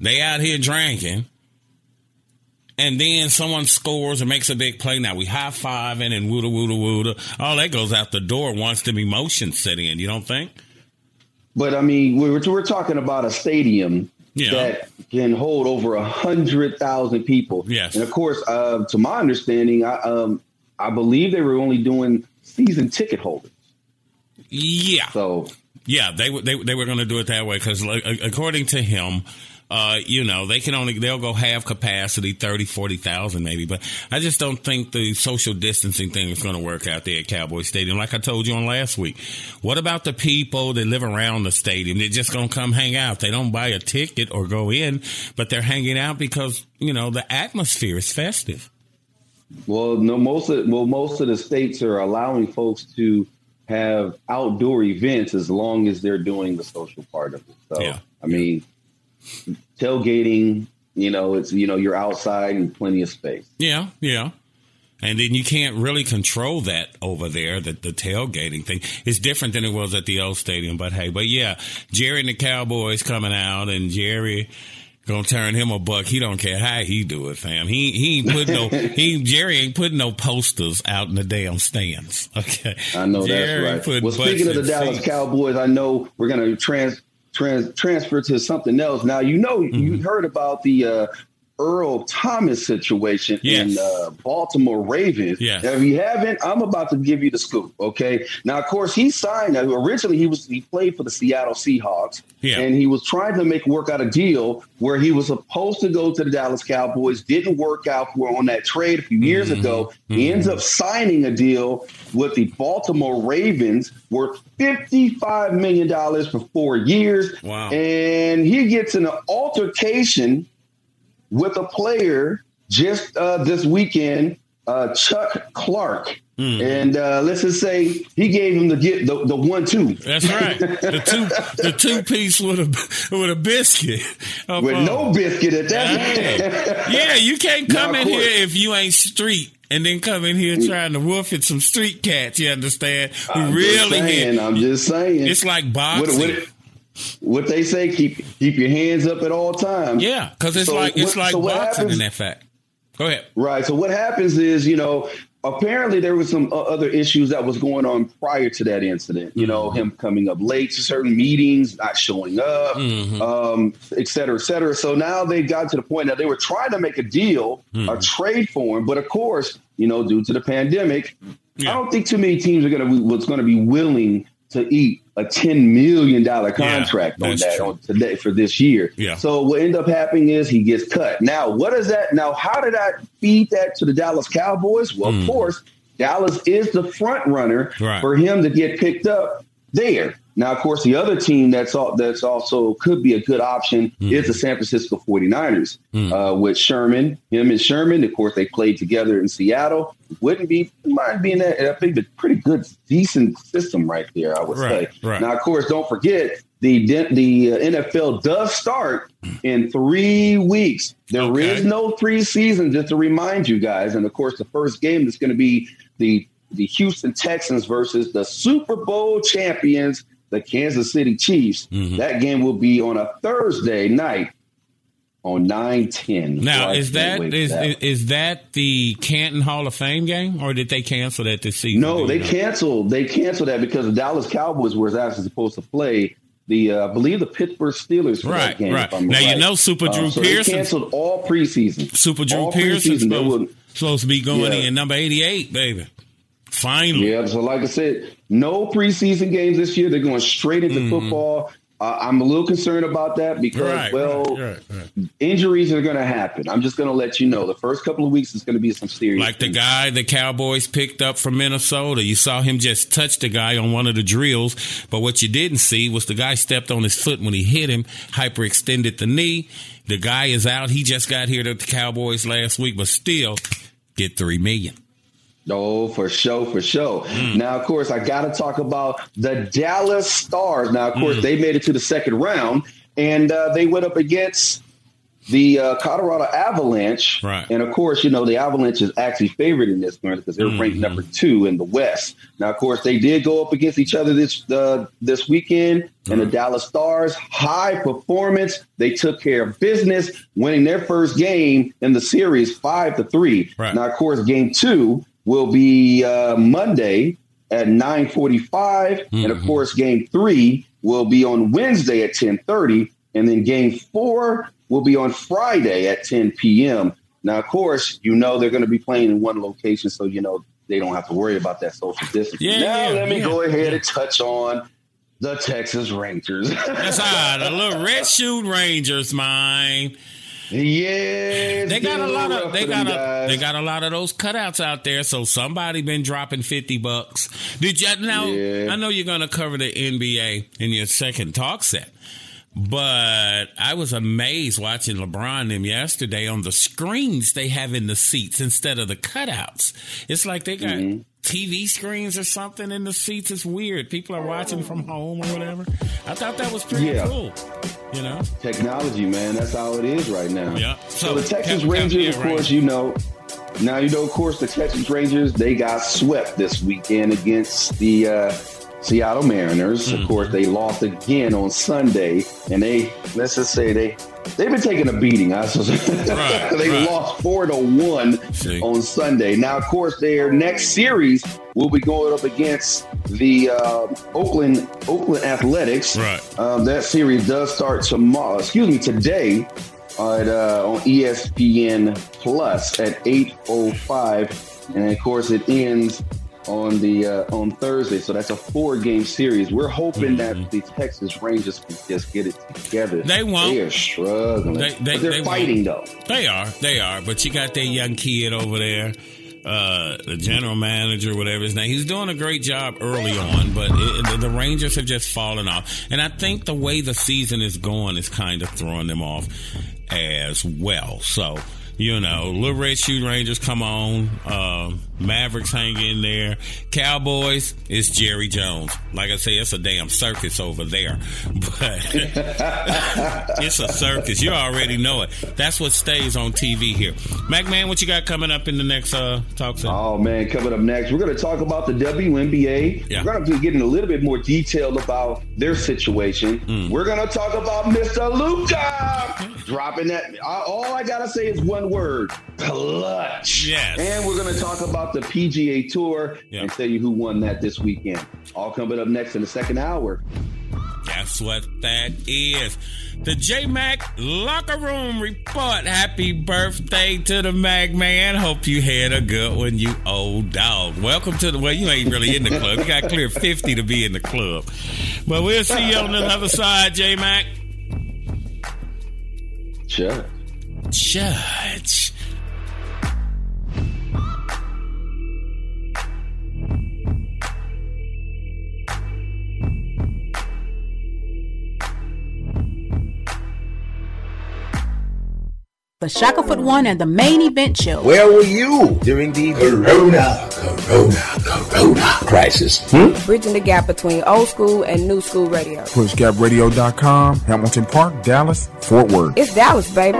they out here drinking, and then someone scores and makes a big play. Now we high fiving and wooda wooda wooda. All that goes out the door once them emotions set in. You don't think? But I mean, we're we're talking about a stadium Yeah. that can hold over a hundred thousand people. Yes. and of course, uh, to my understanding, I um, I believe they were only doing season ticket holders. Yeah. So yeah, they they, they were going to do it that way because according to him, uh, you know, they can only they'll go half capacity, 30, 40,000 maybe. But I just don't think the social distancing thing is going to work out there at Cowboy Stadium. Like I told you on last week, what about the people that live around the stadium? They're just going to come hang out. They don't buy a ticket or go in, but they're hanging out because you know the atmosphere is festive. Well, no, most of well, most of the states are allowing folks to have outdoor events as long as they're doing the social part of it. So, Yeah. I mean, tailgating, you know, it's you know you're outside and plenty of space. Yeah, yeah. And then you can't really control that over there. That the tailgating thing is different than it was at the old stadium. But hey, but yeah, Jerry and the Cowboys coming out, and Jerry gonna turn him a buck. He don't care how he do it, fam. He he ain't putting no he Jerry ain't putting no posters out in the damn stands. Okay, I know Jerry that's right. Well, speaking of the Dallas seats. Cowboys, I know we're going to trans, trans transfer to something else. Now, you know, Mm-hmm. you heard about the uh, Earl Thomas situation in Yes. uh, Baltimore Ravens. Yes. Now, if you haven't, I'm about to give you the scoop. Okay. Now, of course, he signed. Uh, originally, he was he played for the Seattle Seahawks, Yeah. and he was trying to make work out a deal where he was supposed to go to the Dallas Cowboys. Didn't work out for on that trade a few years Mm-hmm. ago. He ends up signing a deal with the Baltimore Ravens worth $55 million for four years. Wow. And he gets in an altercation with a player just uh, this weekend, uh, Chuck Clark. Hmm. And uh, let's just say he gave him the get the, the one two. That's right. The two the two piece with a with a biscuit. With no biscuit at that. Yeah, you can't come Now, in course- here if you ain't street. And then come in here trying to wolf at some street cats, you understand? Who I'm really just saying. I'm just saying. It's like boxing. what, what they say, keep keep your hands up at all times. yeah, because it's So like it's what- like so what boxing happens- in that fact. Go ahead. Right. So what happens is, you know, apparently there was some uh, other issues that was going on prior to that incident. You know, him coming up late to certain meetings, not showing up, um, et cetera, et cetera. So now they got to the point that they were trying to make a deal, a trade for him, but of course, you know, due to the pandemic, I don't think too many teams are going to going to be willing to eat a ten million dollar contract on that true. on today for this year. Yeah. So what end up happening is he gets cut. Now, what is that? Now, how did I feed that to the Dallas Cowboys? Well, of hmm. course, Dallas is the front runner Right. for him to get picked up there. Now, of course, the other team that's all, that's also could be a good option is the San Francisco 49ers uh, with Sherman, him and Sherman. Of course, they played together in Seattle. Wouldn't be mind being that. I think a pretty good, decent system right there. I would Right, say. right. Now, of course, don't forget the the uh, NFL does start in three weeks. There is Okay. no preseason, just to remind you guys. And of course, the first game is going to be the the Houston Texans versus the Super Bowl champions, the Kansas City Chiefs. Mm-hmm. That game will be on a Thursday night on nine ten. Now, is that is, is is that the Canton Hall of Fame game, or did they cancel that this season? No, they know? canceled. They canceled that because the Dallas Cowboys were actually supposed to play the, uh, I believe, the Pittsburgh Steelers for Right, that game. right. Now, you know Super Uh, Drew so Pearson- canceled all preseason. Super Drew All Pearson's supposed, will- supposed to be going Yeah. in number eighty-eight, baby. Finally, Yeah, so like I said, no preseason games this year. They're going straight into football. Uh, I'm a little concerned about that because, Mm-hmm. Right, well, right, right, injuries are going to happen. I'm just going to let you know. The first couple of weeks is going to be some serious. Like the guy the Cowboys picked up from Minnesota. You saw him just touch the guy on one of the drills, but what you didn't see was the guy stepped on his foot when he hit him, hyperextended the knee. The guy is out. He just got here to the Cowboys last week, but still get three million. Oh, for sure, for sure. Mm. Now, of course, I got to talk about the Dallas Stars. Now, of course, Mm. they made it to the second round, and uh, they went up against the uh, Colorado Avalanche. Right. And of course, you know the Avalanche is actually favored in this one because they're Mm-hmm. ranked number two in the West. Now, of course, they did go up against each other this uh, this weekend, and the Dallas Stars, high performance. They took care of business, winning their first game in the series five to three. Right. Now, of course, game two will be uh, Monday at nine forty five, and Mm-hmm. of course, game three will be on Wednesday at ten thirty, and then game four will be on Friday at ten p.m. Now, of course, you know they're going to be playing in one location, so you know they don't have to worry about that social distancing. Yeah, now, yeah, let me yeah, go ahead and touch on the Texas Rangers. That's right, the little red shoe Rangers, mine. Yeah, they got a lot of they got a they got a lot of those cutouts out there. So somebody been dropping fifty bucks. Did you now? Yeah. I know you're gonna cover the NBA in your second talk set, but I was amazed watching LeBron them yesterday on the screens they have in the seats instead of the cutouts. It's like they got. Mm-hmm. TV screens or something in the seats. It's weird. People are watching from home or whatever. I thought that was pretty Yeah. cool. You know? Technology, man. That's how it is right now. Yeah. So, So, the Texas Cap- Rangers, yeah, of right. course, you know. Now you know, of course, the Texas Rangers they got swept this weekend against the uh, Seattle Mariners. Mm-hmm. Of course, they lost again on Sunday, and they let's just say they they've been taking a beating. I. Right, they right. lost four to one See. on Sunday. Now, of course, their next series will be going up against the uh, Oakland Oakland Athletics. Right. Um, that series does start tomorrow. Excuse me, today at, uh, on ESPN Plus at eight oh five, and of course it ends on the uh, on Thursday. So that's a four game series. We're hoping that the Texas Rangers can just get it together. Mm-hmm. They won't. They are struggling, They- they- they're they fighting won't. though. They are, they are. But you got that young kid over there, uh, the general manager, whatever his name. He's doing a great job early on, but it, the, the Rangers have just fallen off. And I think the way the season is going is kind of throwing them off as well. So. You know, Little Red Shoe Rangers come on. Um, Mavericks hang in there. Cowboys, it's Jerry Jones. Like I say, it's a damn circus over there. But it's a circus. You already know it. That's what stays on TV here. MacMan, what you got coming up in the next uh, talk show? Oh man, coming up next, we're going to talk about the WNBA. Yeah. We're going to be getting a little bit more detailed about their situation. Mm. We're going to talk about Mr. Luka dropping that. All I got to say is one word: clutch. Yes. And we're going to talk about the PGA Tour and tell you who won that this weekend. All coming up next in the second hour. That's what that is. The J Mac Locker Room Report. Happy birthday to the Mac Man. Hope you had a good one, you old dog. Welcome to the well, you ain't really in the club. You got clear 50 to be in the club. But we'll see you on the other side, J Mac. Sure. Judge. The Shackelford One and the main event show. Where were you during the Corona, Corona, Corona crisis? Bridging the gap between old school and new school radio. PushGapRadio.com, Hamilton Park, Dallas, Fort Worth. It's Dallas, baby.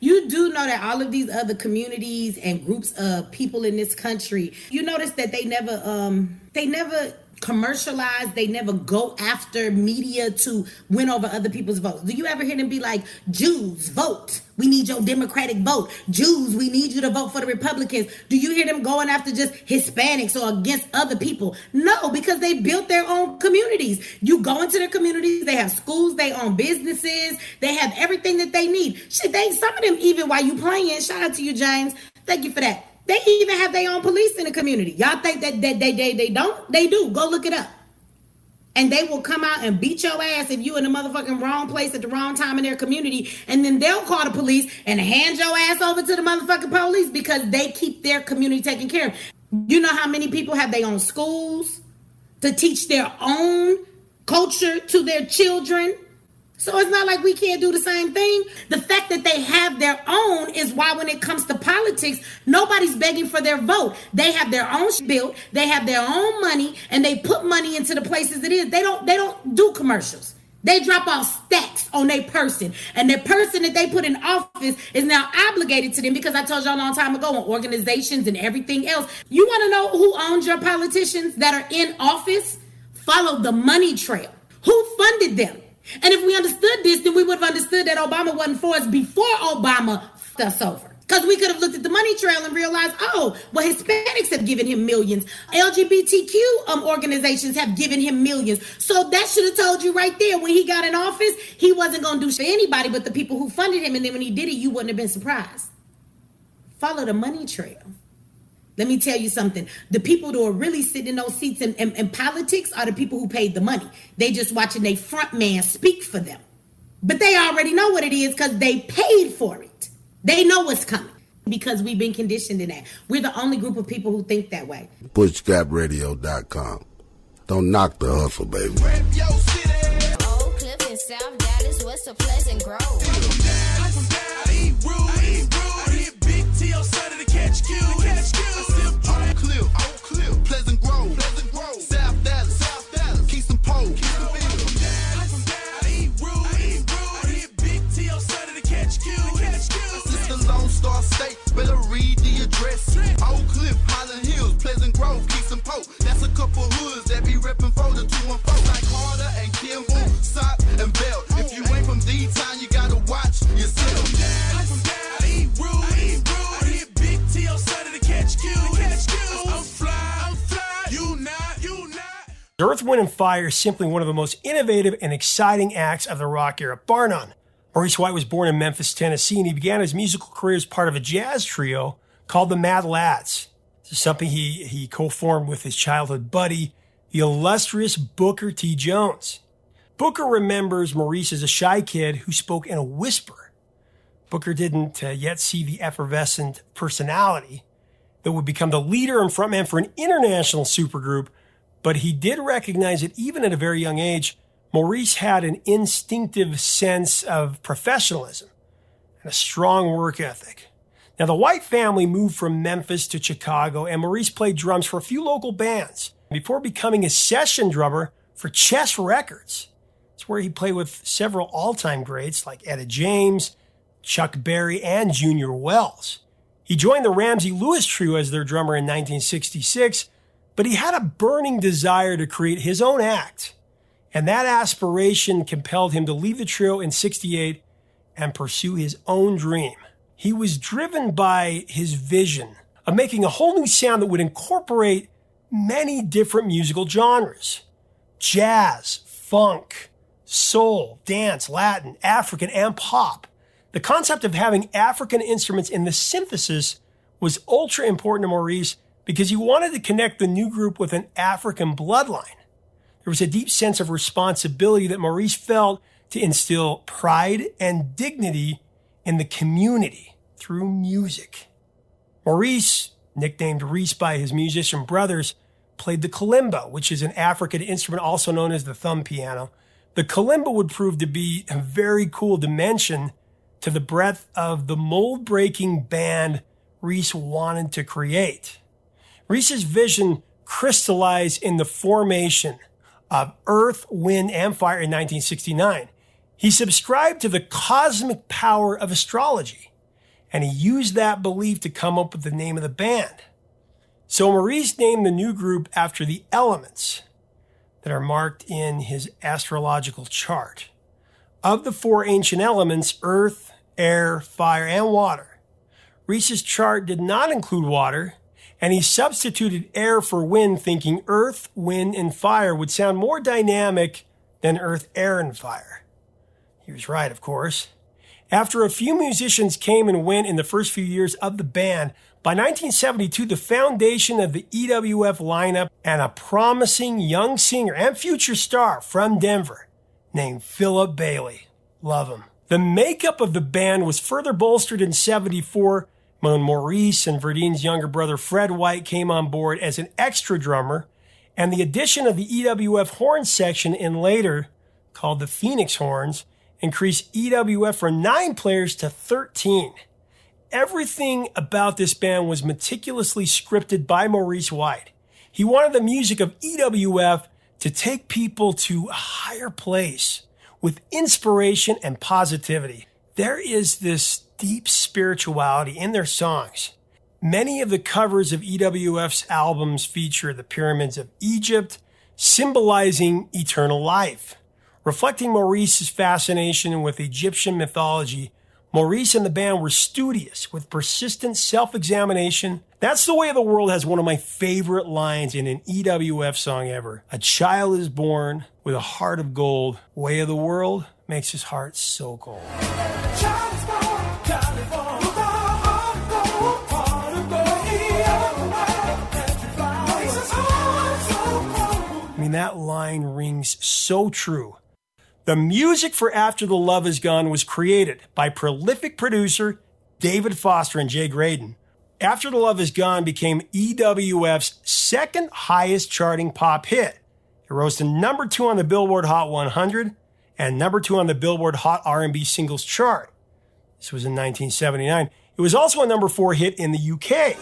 You do know that all of these other communities and groups of people in this country, you notice that they never um they never commercialize, they never go after media to win over other people's votes. Do you ever hear them be like, Jews, vote. We need your Democratic vote. Jews, we need you to vote for the Republicans. Do you hear them going after just Hispanics or against other people? No, because they built their own communities. You go into their communities, they have schools, they own businesses, they have everything that they need. Shit, they some of them even while you playing, shout out to you, James. Thank you for that. They even have their own police in the community. Y'all think that, that they, they they don't? They do. Go look it up. And they will come out and beat your ass if you in the motherfucking wrong place at the wrong time in their community. And then they'll call the police and hand your ass over to the motherfucking police because they keep their community taken care of. You know how many people have their own schools to teach their own culture to their children? So it's not like we can't do the same thing. The fact that they have their own is why when it comes to politics, nobody's begging for their vote. They have their own built, they have their own money, and they put money into the places it is. They don't they don't do commercials. They drop off stacks on their person. And the person that they put in office is now obligated to them because I told y'all a long time ago on organizations and everything else. You want to know who owns your politicians that are in office? Follow the money trail. Who funded them? And if we understood this, then we would have understood that Obama wasn't for us before Obama f***ed us over. Because we could have looked at the money trail and realized, oh, well, Hispanics have given him millions. LGBTQ um, organizations have given him millions. So that should have told you right there when he got in office, he wasn't going to do shit for anybody but the people who funded him. And then when he did it, you wouldn't have been surprised. Follow the money trail. Let me tell you something. The people who are really sitting in those seats in, in, in politics are the people who paid the money. They just watching their front man speak for them. But they already know what it is because they paid for it. They know what's coming because we've been conditioned in that. We're the only group of people who think that way. PushGapRadio.com. Don't knock the hustle, baby. Oak Cliff in South Dallas, what's a pleasant grove? Pleasant Star State, better read the address. Oak Cliff, Highland Hills, Pleasant Grove, Keystone Pope. That's a couple hoods that be reppin' for the 214. Like Carter and Kimball, Sock and Belt. If you ain't from D-Town, you gotta watch yourself. Earth, Wind, and Fire is simply one of the most innovative and exciting acts of the rock era, bar none. Maurice White was born in Memphis, Tennessee, and he began his musical career as part of a jazz trio called the Mad Lads. This is something he, he co-formed with his childhood buddy, the illustrious Booker T. Jones. Booker remembers Maurice as a shy kid who spoke in a whisper. Booker didn't uh, yet see the effervescent personality that would become the leader and frontman for an international supergroup but he did recognize that even at a very young age, Maurice had an instinctive sense of professionalism and a strong work ethic. Now, the White family moved from Memphis to Chicago, and Maurice played drums for a few local bands before becoming a session drummer for Chess Records. It's where he played with several all time greats like Etta James, Chuck Berry, and Junior Wells. He joined the Ramsey Lewis Trio as their drummer in 1966 but he had a burning desire to create his own act. And that aspiration compelled him to leave the trio in 68 and pursue his own dream. He was driven by his vision of making a whole new sound that would incorporate many different musical genres. Jazz, funk, soul, dance, Latin, African, and pop. The concept of having African instruments in the synthesis was ultra important to Maurice because he wanted to connect the new group with an African bloodline. There was a deep sense of responsibility that Maurice felt to instill pride and dignity in the community through music. Maurice, nicknamed Reese by his musician brothers, played the kalimba, which is an African instrument also known as the thumb piano. The kalimba would prove to be a very cool dimension to the breadth of the mold breaking band Reese wanted to create. Reese's vision crystallized in the formation of Earth, Wind, and Fire in 1969. He subscribed to the cosmic power of astrology, and he used that belief to come up with the name of the band. So Maurice named the new group after the elements that are marked in his astrological chart. Of the four ancient elements, earth, air, fire, and water, Reese's chart did not include water, and he substituted air for wind, thinking earth, wind, and fire would sound more dynamic than earth, air, and fire. He was right, of course. After a few musicians came and went in the first few years of the band, by 1972, the foundation of the EWF lineup and a promising young singer and future star from Denver named Philip Bailey. Love him. The makeup of the band was further bolstered in 74 when Maurice and Verdine's younger brother Fred White came on board as an extra drummer, and the addition of the EWF horn section in later, called the Phoenix Horns, increased EWF from nine players to 13. Everything about this band was meticulously scripted by Maurice White. He wanted the music of EWF to take people to a higher place with inspiration and positivity. There is this deep spirituality in their songs. Many of the covers of EWF's albums feature the pyramids of Egypt, symbolizing eternal life. Reflecting Maurice's fascination with Egyptian mythology, Maurice and the band were studious with persistent self examination. That's the way of the world has one of my favorite lines in an EWF song ever. A child is born with a heart of gold. Way of the world makes his heart so cold. I mean, that line rings so true. The music for After the Love Is Gone was created by prolific producer David Foster and Jay Graydon. After the Love Is Gone became EWF's second highest charting pop hit. It rose to number two on the Billboard Hot 100 and number two on the Billboard Hot R&B Singles Chart. This was in 1979. It was also a number four hit in the UK.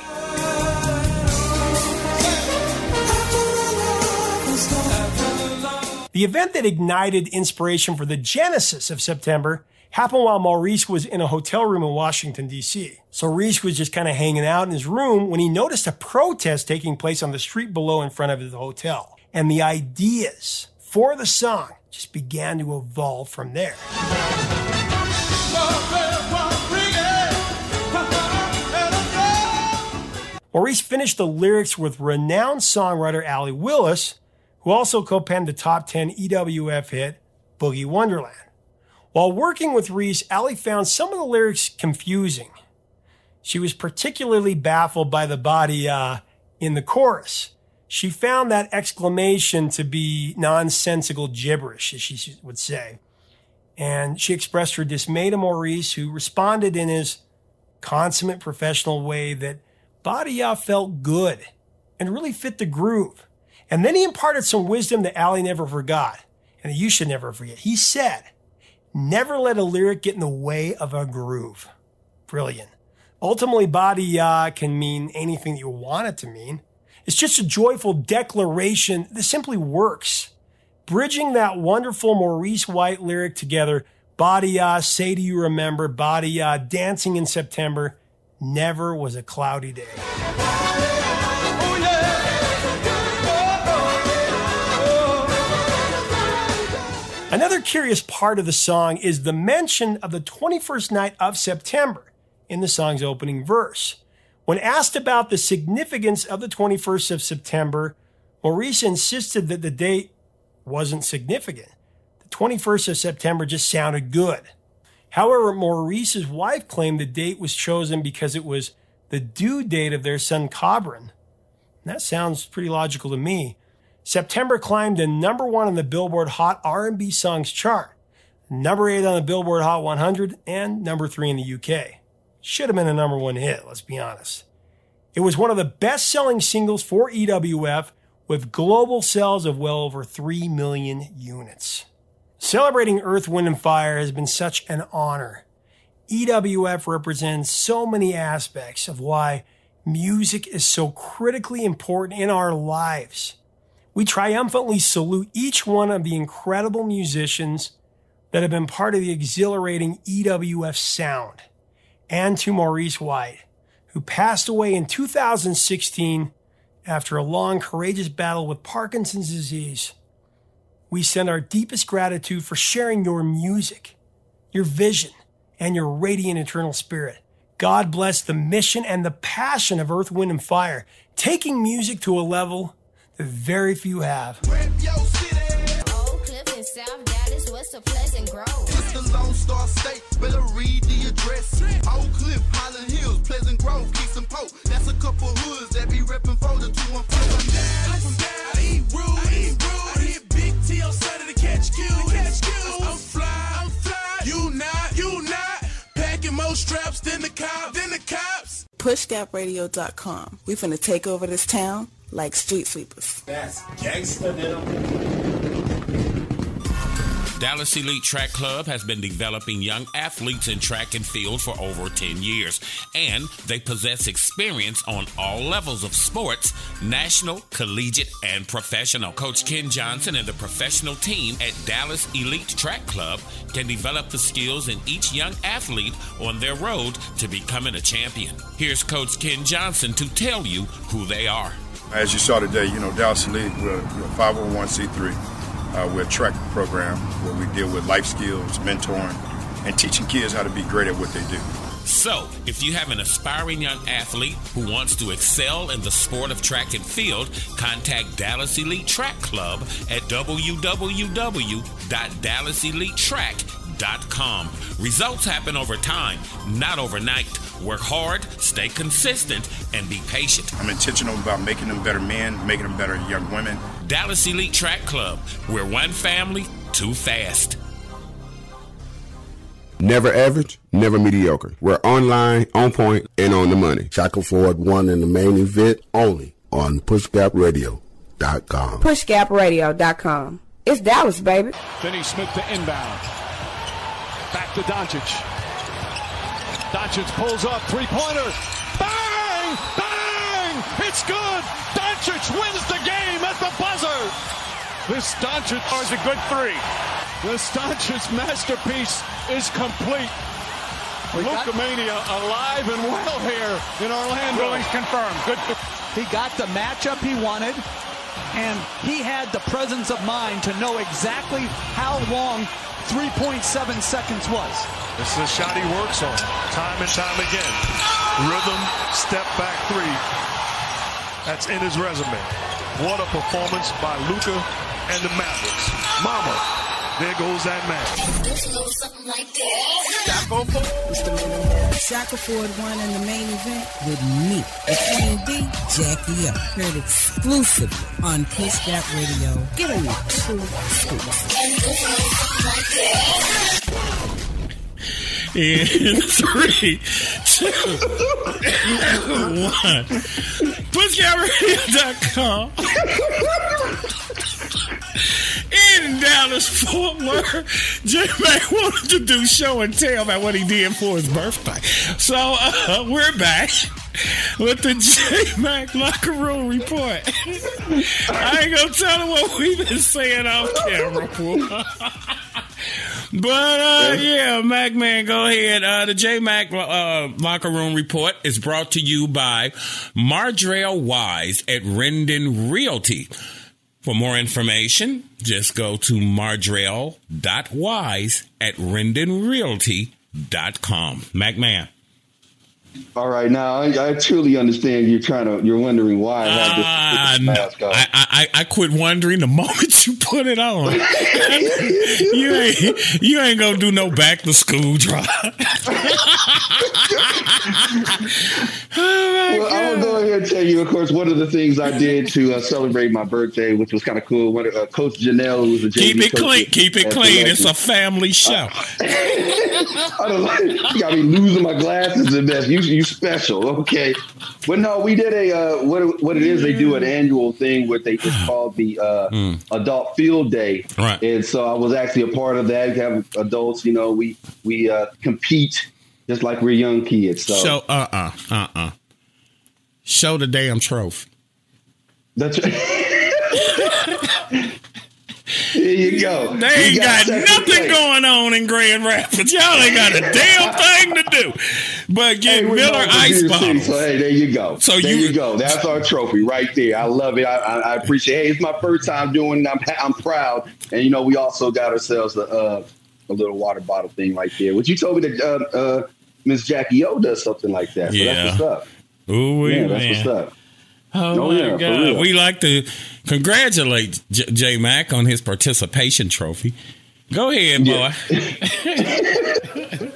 The event that ignited inspiration for the genesis of September happened while Maurice was in a hotel room in Washington, D.C. So Reese was just kind of hanging out in his room when he noticed a protest taking place on the street below in front of his hotel. And the ideas for the song just began to evolve from there. Maurice finished the lyrics with renowned songwriter Allie Willis, who also co-penned the top 10 EWF hit Boogie Wonderland. While working with Reese, Allie found some of the lyrics confusing. She was particularly baffled by the body uh, in the chorus. She found that exclamation to be nonsensical gibberish, as she would say. And she expressed her dismay to Maurice, who responded in his consummate professional way that Badia felt good and really fit the groove. And then he imparted some wisdom that Allie never forgot and that you should never forget. He said, never let a lyric get in the way of a groove. Brilliant. Ultimately, Badia can mean anything that you want it to mean. It's just a joyful declaration that simply works. Bridging that wonderful Maurice White lyric together, Badia, say do you remember, Badia, dancing in September, never was a cloudy day. Another curious part of the song is the mention of the 21st night of September in the song's opening verse. When asked about the significance of the 21st of September, Maurice insisted that the date wasn't significant. The 21st of September just sounded good. However, Maurice's wife claimed the date was chosen because it was the due date of their son Kahbran. That sounds pretty logical to me. September climbed to number one on the Billboard Hot R&B Songs chart, number eight on the Billboard Hot 100, and number three in the UK. Should have been a number one hit, let's be honest. It was one of the best selling singles for EWF with global sales of well over 3 million units. Celebrating Earth, Wind, and Fire has been such an honor. EWF represents so many aspects of why music is so critically important in our lives. We triumphantly salute each one of the incredible musicians that have been part of the exhilarating EWF sound, and to Maurice White, who passed away in 2016 after a long, courageous battle with Parkinson's disease. We send our deepest gratitude for sharing your music, your vision, and your radiant eternal spirit. God bless the mission and the passion of Earth, Wind, and Fire, taking music to a level that very few have. Dallas, what's a Pleasant Grove? It's the Lone Star State, better read the address. Oak Cliff, Highland Hills, Pleasant Grove, Keystone Pope. That's a couple hoods that be reppin' for the 214. I'm down, I'm down, I eat rude, I eat rude. I hit Big T on Sunday to catch Q, catch Q. I'm fly, I'm fly, you not, you not. Packing more straps than the cop, than the cops. PushGapRadio.com. We finna take over this town like street sweepers. That's gangsta Dallas Elite Track Club has been developing young athletes in track and field for over 10 years, and they possess experience on all levels of sports national, collegiate, and professional. Coach Ken Johnson and the professional team at Dallas Elite Track Club can develop the skills in each young athlete on their road to becoming a champion. Here's Coach Ken Johnson to tell you who they are. As you saw today, you know, Dallas Elite, we're a 501c3. Uh, we're a track program where we deal with life skills, mentoring, and teaching kids how to be great at what they do. So, if you have an aspiring young athlete who wants to excel in the sport of track and field, contact Dallas Elite Track Club at www.dallaselitetrack.com. Results happen over time, not overnight. Work hard, stay consistent, and be patient. I'm intentional about making them better men, making them better young women. Dallas Elite Track Club. We're one family, too fast. Never average, never mediocre. We're online, on point, and on the money. Shackelford One in the main event only on PushGapRadio.com. PushGapRadio.com. It's Dallas, baby. Finney Smith to inbound. Back to Doncic. Doncic pulls up, three pointer. Bang! Bang! It's good! Doncic wins the game at the buzzer! This Doncic oh, is a good three. This Doncic masterpiece is complete. Luka Mania alive and well here in Orlando. Rulings confirmed. Good. He got the matchup he wanted, and he had the presence of mind to know exactly how long 3.7 seconds was. This is a shot he works on time and time again. Rhythm, step back three. That's in his resume. What a performance by Luka and the Mavericks. Mama, there goes that man. Shaka Ford won in the main event with me, the Queen D, Jackie O. Heard exclusively on Push Gap Radio. Give me two In three, two, one. PushGapRadio.com. In Dallas, Fort Worth, J Mac wanted to do show and tell about what he did for his birthday. So uh, we're back with the J Mac locker room report. I ain't gonna tell him what we've been saying off camera. But uh, yeah, Mac man, go ahead. Uh, the J Mac uh, locker room report is brought to you by Mardrell Wise at Rendon Realty. For more information, just go to mardrell.wise at rendonrealty.com. Mac man. All right, now I, I truly understand you're trying to. You're wondering why I have this, Uh, this mask on. I, I I quit wondering the moment you put it on. you ain't you ain't gonna do no back to school drive. well, I'm gonna go ahead and tell you. Of course, one of the things I did to uh, celebrate my birthday, which was kind of cool. One, uh, Coach Janelle, who was a Keep JV it coach clean. Keep it clean. It's a family show. I don't like. You got me losing my glasses and that. You you special, okay? But no, we did a uh, what what it is. They do an annual thing where they it's called the uh, Adult Field Day, Right. And so I was actually a part of that. We have adults, you know, we we uh, compete just like we're young kids. So Show uh uh uh uh. Show the damn trophy. That's There you go. They ain't got, second nothing place. going on in Grand Rapids. Y'all ain't got a damn thing to do but get Hey, Miller ice bottles. So hey, there you go. So there you- you, go. That's our trophy right there. I love it. I, I, I appreciate. Hey, it's my first time doing. it. I'm I'm proud. And you know, we also got ourselves a uh, a little water bottle thing right there. Which you told me that uh, uh, Miss Jackie O does something like that. So Yeah. that's what's up. Ooh, yeah, man. that's what's up. Oh, Oh, my yeah, God. We like to congratulate J, J Mac on his participation trophy. Go ahead, boy.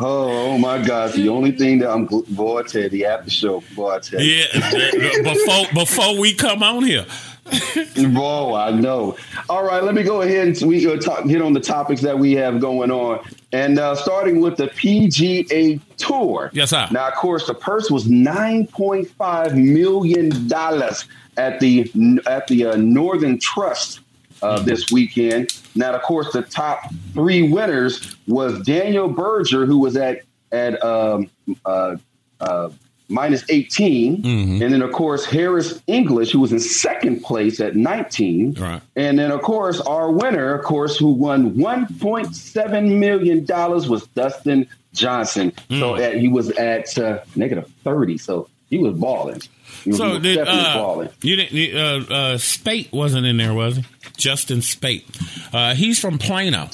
Oh, oh my God! The only thing that I'm gl- boy, I tell you, the after show, boy, I tell you. Yeah, before before we come on here. Bro, I know. All right, let me go ahead and we uh, talk, hit on the topics that we have going on, and uh, starting with the PGA Tour. Yes, sir. Now, of course, the purse was nine point five million dollars at the at the uh, Northern Trust uh, this weekend. Now, of course, the top three winners was Daniel Berger, who was at at um, uh, uh, minus 18. Mm-hmm. And then, of course, Harris English, who was in second place at 19. Right. And then, of course, our winner, of course, who won $1.7 million was Dustin Johnson. So Mm. uh, he was at uh, negative 30. So he was balling. He So was did definitely uh, balling. you didn't? Uh, uh, Spate wasn't in there, was he? Justin Spate. Uh, he's from Plano.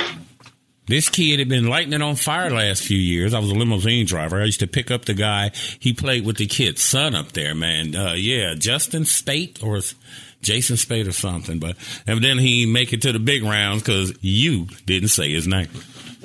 This kid had been lighting it on fire last few years. I was a limousine driver. I used to pick up the guy. He played with the kid's son up there, man. Uh, yeah, Justin Spate or Jason Spate or something. But evidently he make it to the big rounds because you didn't say his name.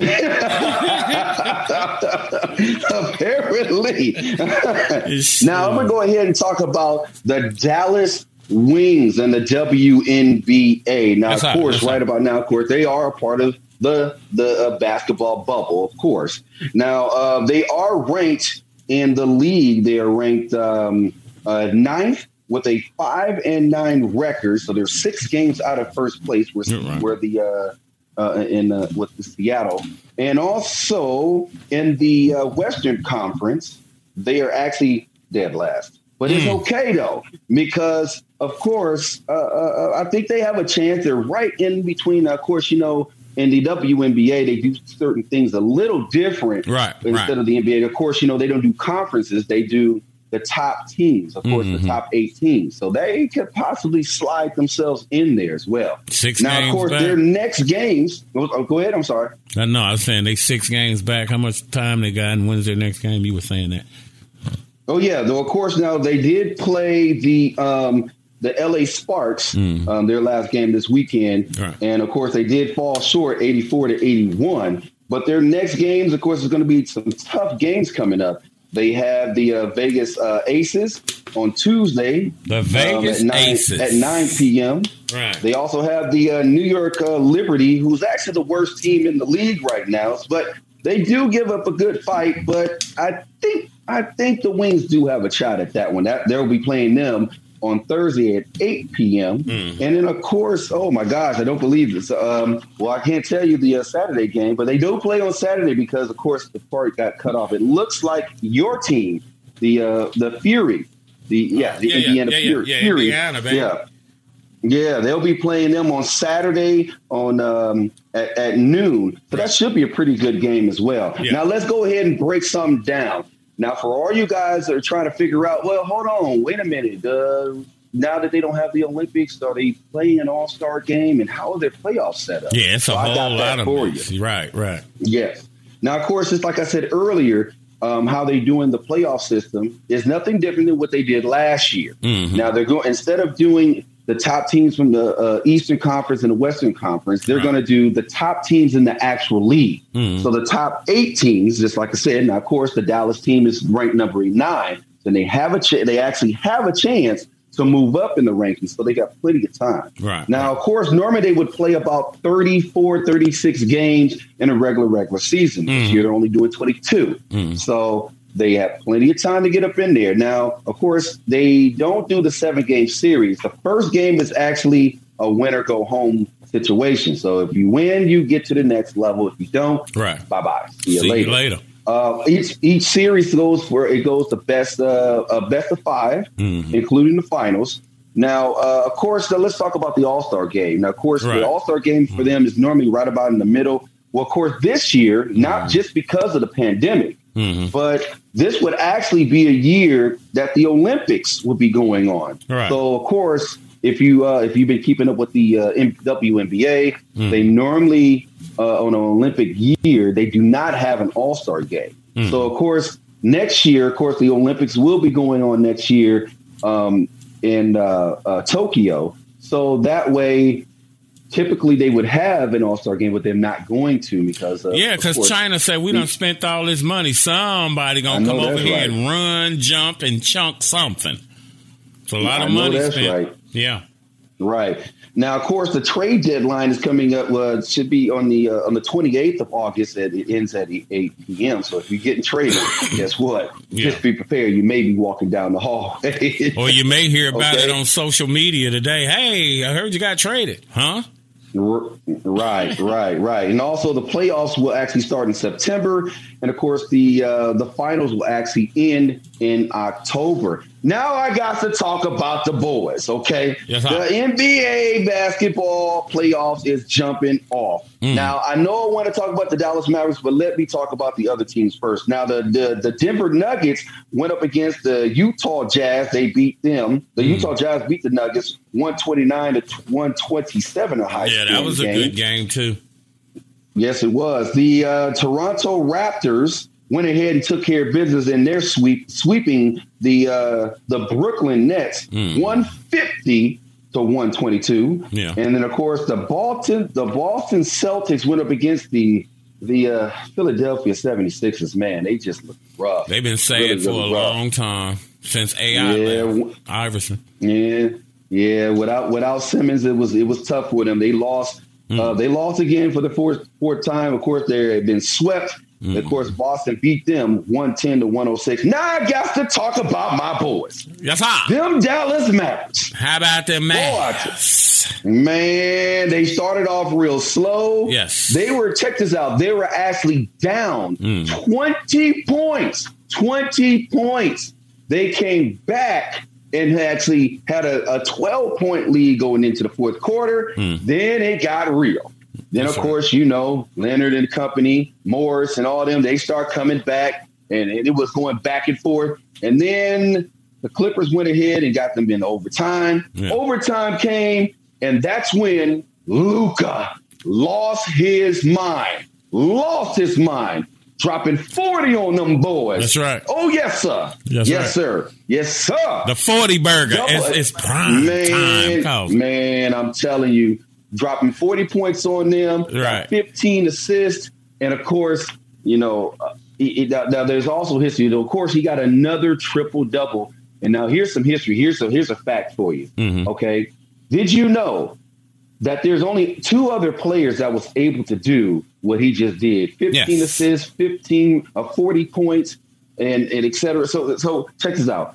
Apparently. now I'm gonna go ahead and talk about the Dallas Wings and the WNBA. Now, That's of course, That's right about now, of course, they are a part of the the uh, basketball bubble, of course. Now uh, they are ranked in the league. They are ranked um, uh, ninth with a five and nine record. So they're six games out of first place. Where, where the uh, uh, in uh, with the Seattle, and also in the uh, Western Conference, they are actually dead last. But it's okay though, because of course, uh, uh, I think they have a chance. They're right in between. Of course, you know, in the WNBA, they do certain things a little different, Right, Instead right. of the NBA, of course, you know, they don't do conferences. They do the top teams, of course, Mhm. the top eight teams. So they could possibly slide themselves in there as well. Six now, of course, back. their next games. Oh, oh, go ahead. I'm sorry. I know. I was saying they six games back. How much time they got and when's their next game? You were saying that. Oh yeah, though of course now they did play the um, the LA Sparks um, their last game this weekend, and of course they did fall short, eighty four to eighty one. But their next games, of course, is going to be some tough games coming up. They have the uh, Vegas uh, Aces on Tuesday. The Vegas at nine, Aces. at nine p.m. Right. They also have the uh, New York uh, Liberty, who's actually the worst team in the league right now. But they do give up a good fight. But I think I think the Wings do have a shot at that one. That they'll be playing them on Thursday at 8 p.m. And then, of course, oh my gosh, I don't believe this. Um, well, I can't tell you the uh, Saturday game, but they do play on Saturday because, of course, the part got cut off. It looks like your team, the uh, the Fury, the yeah, the Yeah, Indiana yeah, yeah, Fury, yeah, Fury, Indiana, yeah. Yeah, they'll be playing them on Saturday on um, at, at noon. So that should be a pretty good game as well. Now let's go ahead and break something down. Now, for all you guys that are trying to figure out, well, hold on, wait a minute. Uh, now that they don't have the Olympics, are they playing an All Star game, and how are their playoffs set up? Yeah, it's a So I whole got lot for mess. Right, right. Yes. Now, of course, it's like I said earlier, um, how they doing the playoff system is nothing different than what they did last year. Mhm. Now they're going instead of doing the top teams from the uh, Eastern Conference and the Western Conference, they're going to do the top teams in the actual league. Mhm. So the top eight teams, just like I said. Now, of course, the Dallas team is ranked number nine, and they have a ch- they actually have a chance to move up in the rankings. So they got plenty of time. Right. Now, of course, normally they would play about 34, 36 games in a regular, regular season. This Mhm. year, they're only doing 22. Mm. So they have plenty of time to get up in there. Now, of course, they don't do the seven game series. The first game is actually a winner go home situation. So if you win, you get to the next level. If you don't, Right. bye bye. See you See later. you later. Uh, each each series goes for it goes the best uh, uh best of 5 Mhm. including the finals. Now, uh, of course, now let's talk about the All Star game. Now, of course, Right. the All Star game for them is normally right about in the middle. Well, of course, this year, not just because of the pandemic, Mhm. but this would actually be a year that the Olympics would be going on. Right. So, of course, if you uh, if you've been keeping up with the uh, WNBA, Mm. they normally uh, on an Olympic year they do not have an All Star game. Mm. So, of course, next year, of course, the Olympics will be going on next year um, in uh, uh, Tokyo. So that way. Typically, they would have an All Star game, but they're not going to because of, Yeah, because China said we done spent all this money. Somebody gonna come over here right. and run, jump, and chunk something. It's a lot I of money that's spent. right. Yeah. Right now, of course, the trade deadline is coming up. Uh, should be on the uh, on the twenty eighth of August. At, it ends at eight p.m. So if you're getting traded, guess what? Yeah. Just be prepared. You may be walking down the hall. Or you may hear about Okay. it on social media today. Hey, I heard you got traded, huh? Right, right, right. And also, the playoffs will actually start in September, and of course, the uh, the finals will actually end in October. Now, I got to talk about the boys. Okay, Yes, the. NBA basketball playoffs is jumping off. Mm. Now, I know I want to talk about the Dallas Mavericks, but let me talk about the other teams first. Now, the the, the Denver Nuggets went up against the Utah Jazz. They beat them. The Mm. Utah Jazz beat the Nuggets one twenty nine to one twenty seven. A high school. Yeah, that was a game. good game too. Yes, it was. The uh, Toronto Raptors went ahead and took care of business in their sweep, sweeping the uh, the Brooklyn Nets Mm. one fifty to 122. Yeah. And then of course the Boston the Boston Celtics went up against the the uh, Philadelphia 76ers. Man, they just look rough. They've been saying Really, for really a rough. long time since AI Yeah. Iverson. Yeah, yeah. Without without Simmons, it was it was tough with them. They lost. Uh, they lost again for the fourth fourth time. Of course, they had been swept. Of mm-hmm. course, Boston beat them one ten to one hundred six. Now I got to talk about my boys. Yes, sir. Them Dallas Mavericks. How about them Mavs? Man, they started off real slow. Yes. They were, check this out, they were actually down mm. 20 points. 20 points. They came back and actually had a, a 12 point lead going into the fourth quarter. Mm. Then it got real. Then, That's of right. course, you know, Leonard and company, Morris and all them, they start coming back, and it was going back and forth. And then the Clippers went ahead and got them in overtime. Yeah. Overtime came, and that's when Luka lost his mind. Lost his mind. Dropping 40 on them boys. That's right. Oh, yes, sir. That's yes, right. sir. Yes, sir. The 40 burger. Double- It's, it's prime man, time. Man, I'm telling you, dropping 40 points on them, Right. 15 assists, and of course, you know, uh, he- he- now, there's also history. Though, of course, he got another triple double. And now here's some history. Here's a here's a fact for you. Mm-hmm. Okay, did you know that there's only two other players that was able to do what he just did? 15 Yes. assists, 15 uh, 40 points, and and et cetera. So so check this out.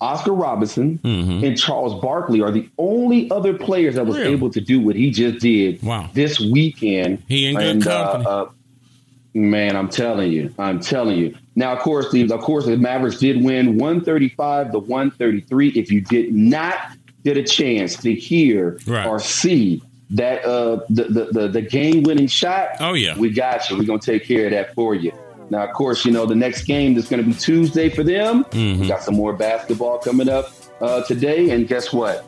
Oscar Robertson Mm-hmm. and Charles Barkley are the only other players that was Really? able to do what he just did Wow. this weekend. He in good And, uh, company. uh, man, I'm telling you, I'm telling you. Now, of course, the of course the Mavericks did win 135 to 133. If you did not get a chance to hear Right. or see that uh the the the, the game winning shot, Oh, yeah. we got you. We're gonna take care of that for you. Now, of course, you know the next game is going to be Tuesday for them. Mm-hmm. We got some more basketball coming up uh, today, and guess what?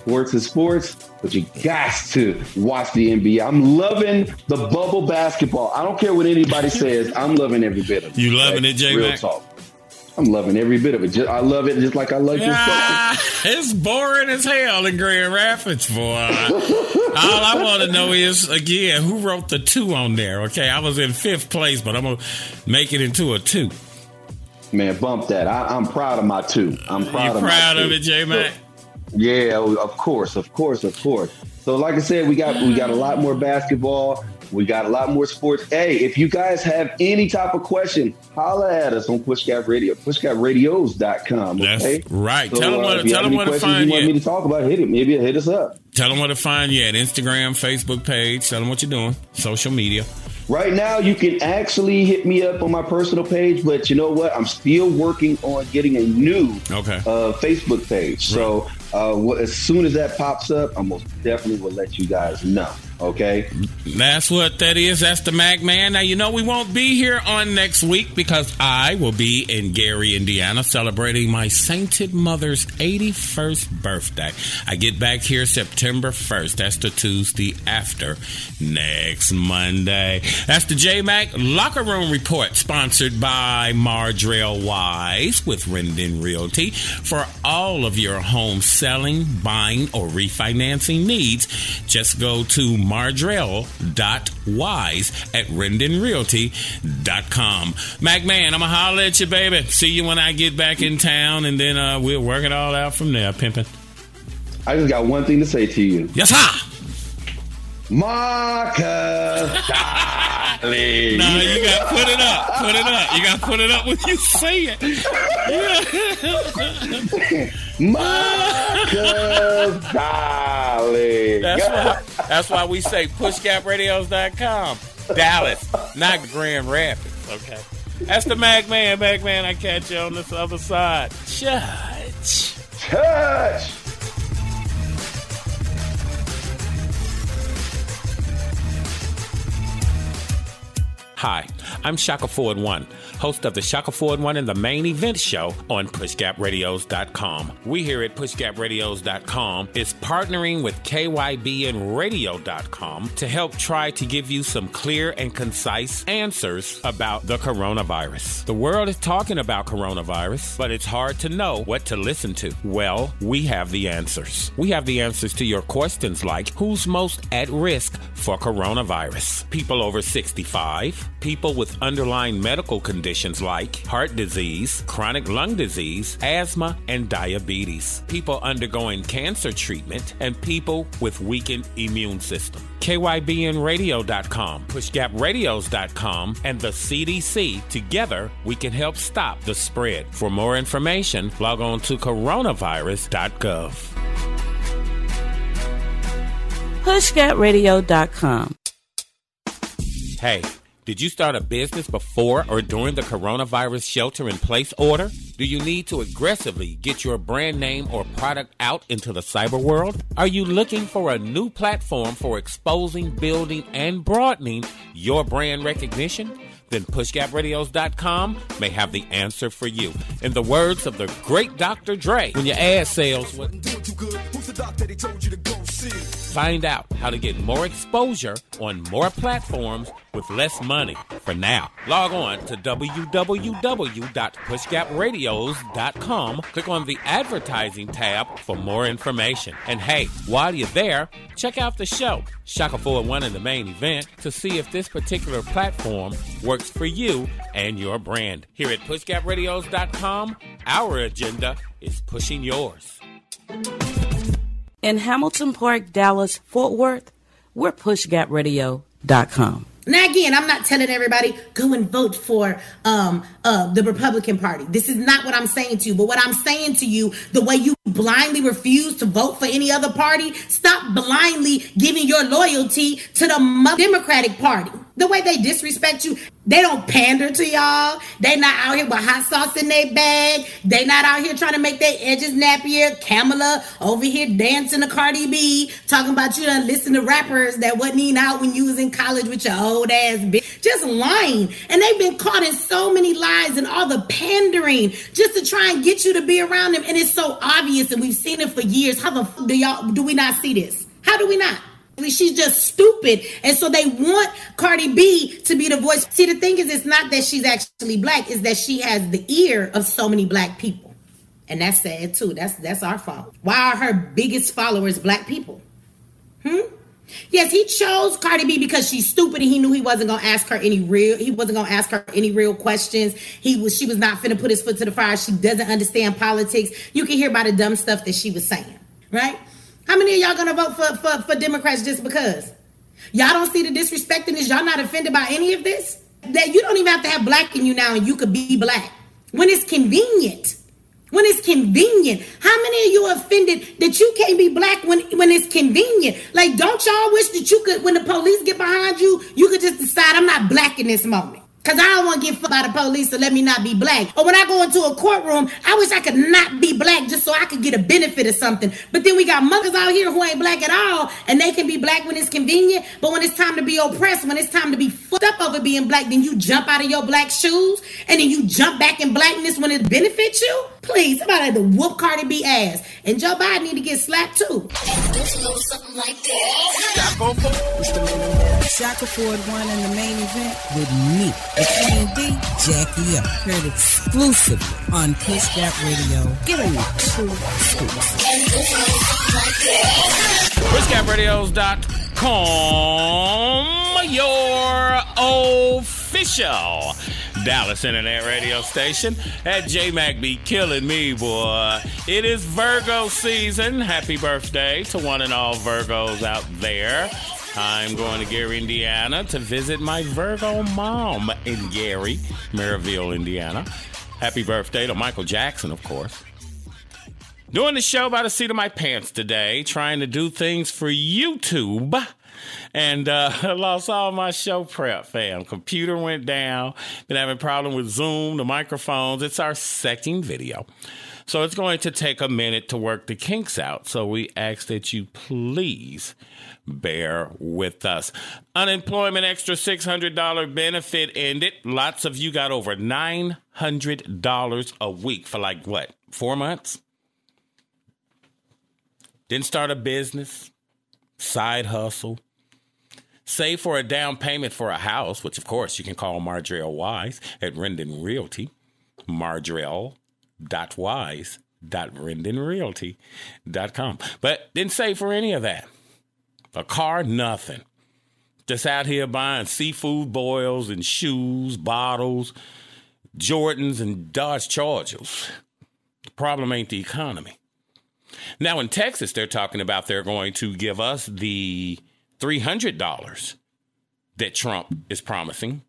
Sports is sports, but you got to watch the NBA. I'm loving the bubble basketball. I don't care what anybody says. I'm loving every bit of it. You loving it, J Real Mac? talk. I'm loving every bit of it. Just, I love it just like I like this. Ah, it's boring as hell in Grand Rapids, boy. All I want to know is again who wrote the two on there. Okay, I was in fifth place, but I'm gonna make it into a two. Man, bump that. I, I'm proud of my two. I'm proud You of my proud two. of it, J Mac? Yeah, of course, of course, of course. So, like I said, we got we got a lot more basketball. We got a lot more sports. Hey, if you guys have any type of question, holla at us on PushGap Radio, pushgapradios.com. That's Okay? right. So, Tell 'em uh, what- tell have 'em any where to find you want you. me to talk about, hit it. Maybe hit us up. Tell them where to find you at Instagram, Facebook page. Tell them what you're doing. Social media. Right now, you can actually hit me up on my personal page, but you know what? I'm still working on getting a new Okay. uh, Facebook page. So uh, wh- as soon as that pops up, I most definitely will let you guys know. Okay. That's what that is. That's the Mac Man. Now, you know, we won't be here on next week because I will be in Gary, Indiana, celebrating my sainted mother's 81st birthday. I get back here September 1st. That's the Tuesday after next Monday. That's the J Mac Locker Room Report, sponsored by Mardrell Wise with Rendon Realty. For all of your home selling, buying, or refinancing needs, just go to mardrell.wise at rendonrealty.com. Mac Man, I'm going to holler at you, baby. See you when I get back in town, and then uh, we'll work it all out from there, pimping. I just got one thing to say to you. Yes, sir. Marcus Dolly. No, you got to put it up. Put it up. You got to put it up when you say it. Marcus Dolly. That's why, that's why we say pushgapradios.com. Dallas, not Grand Rapids, okay? That's the Mac Man. Mac Man, I catch you on this other side. Church. Church. Hi, I'm Shackelford One, host of the Shackelford One and the main event show on PushGapRadios.com. We here at PushGapRadios.com is partnering with KYB and Radio.com to help try to give you some clear and concise answers about the coronavirus. The world is talking about coronavirus, but it's hard to know what to listen to. Well, we have the answers. We have the answers to your questions like who's most at risk for coronavirus? People over 65 people with underlying medical conditions like heart disease, chronic lung disease, asthma, and diabetes, people undergoing cancer treatment, and people with weakened immune system. KYBNradio.com, PushGapRadios.com, and the CDC. Together, we can help stop the spread. For more information, log on to coronavirus.gov. PushGapRadio.com. Hey, did you start a business before or during the coronavirus shelter in place order? Do you need to aggressively get your brand name or product out into the cyber world? Are you looking for a new platform for exposing, building, and broadening your brand recognition? Then PushGapRadios.com may have the answer for you. In the words of the great Dr. Dre, when your ad sales wasn't doing Find out how to get more exposure on more platforms with less money for now. Log on to www.pushgapradios.com. Click on the advertising tab for more information. And hey, while you're there, check out the show, Shackelford One in the main event, to see if this particular platform works for you and your brand. Here at pushgapradios.com, our agenda is pushing yours. In Hamilton Park, Dallas, Fort Worth, we're PushGapRadio.com. Now again, I'm not telling everybody go and vote for um, uh, the Republican Party. This is not what I'm saying to you. But what I'm saying to you, the way you blindly refuse to vote for any other party, stop blindly giving your loyalty to the Democratic Party. The way they disrespect you, they don't pander to y'all. They not out here with hot sauce in their bag. They not out here trying to make their edges nappier. Kamala over here dancing to Cardi B, talking about you done listen to rappers that wasn't even out when you was in college with your old ass bitch. Just lying. And they've been caught in so many lies and all the pandering just to try and get you to be around them. And it's so obvious, and we've seen it for years. How the f- do y'all do we not see this? How do we not? She's just stupid. And so they want Cardi B to be the voice. See, the thing is, it's not that she's actually black, it's that she has the ear of so many black people. And that's sad too. That's that's our fault. Why are her biggest followers black people? Hmm? Yes, he chose Cardi B because she's stupid and he knew he wasn't gonna ask her any real he wasn't gonna ask her any real questions. He was she was not finna put his foot to the fire. She doesn't understand politics. You can hear by the dumb stuff that she was saying, right? How many of y'all gonna vote for, for, for Democrats just because? Y'all don't see the disrespect in this? Y'all not offended by any of this? That you don't even have to have black in you now and you could be black. When it's convenient. When it's convenient. How many of you are offended that you can't be black when, when it's convenient? Like, don't y'all wish that you could, when the police get behind you, you could just decide I'm not black in this moment. Cause I don't want to get fucked by the police to let me not be black. Or when I go into a courtroom, I wish I could not be black just so I could get a benefit of something. But then we got mothers out here who ain't black at all, and they can be black when it's convenient. But when it's time to be oppressed, when it's time to be fucked up over being black, then you jump out of your black shoes, and then you jump back in blackness when it benefits you. Please, somebody had to whoop Cardi B ass, and Joe Biden need to get slapped too. something like that. Shackelford One in the main event with me, the Queen D, Jackie O. Heard exclusively on Push Gap Radio. Give me two PushGapRadios.com, your official Dallas Internet radio station. At J-Mac be killing me, boy. It is Virgo season. Happy birthday to one and all Virgos out there. I'm going to Gary, Indiana to visit my Virgo mom in Gary, Merrillville, Indiana. Happy birthday to Michael Jackson, of course. Doing the show by the seat of my pants today, trying to do things for YouTube. And uh, lost all my show prep, fam. Computer went down. Been having problem with Zoom, the microphones. It's our second video. So it's going to take a minute to work the kinks out. So we ask that you please bear with us. Unemployment extra $600 benefit ended. Lots of you got over $900 a week for like what, four months? Didn't start a business, side hustle, save for a down payment for a house, which of course you can call Mardrell Wise at Rendon Realty, mardrell.wise.rendonrealty.com. But didn't save for any of that. A car, nothing. Just out here buying seafood boils and shoes, bottles, Jordans, and Dodge Chargers. The problem ain't the economy. Now in Texas, they're talking about they're going to give us the $300 that Trump is promising.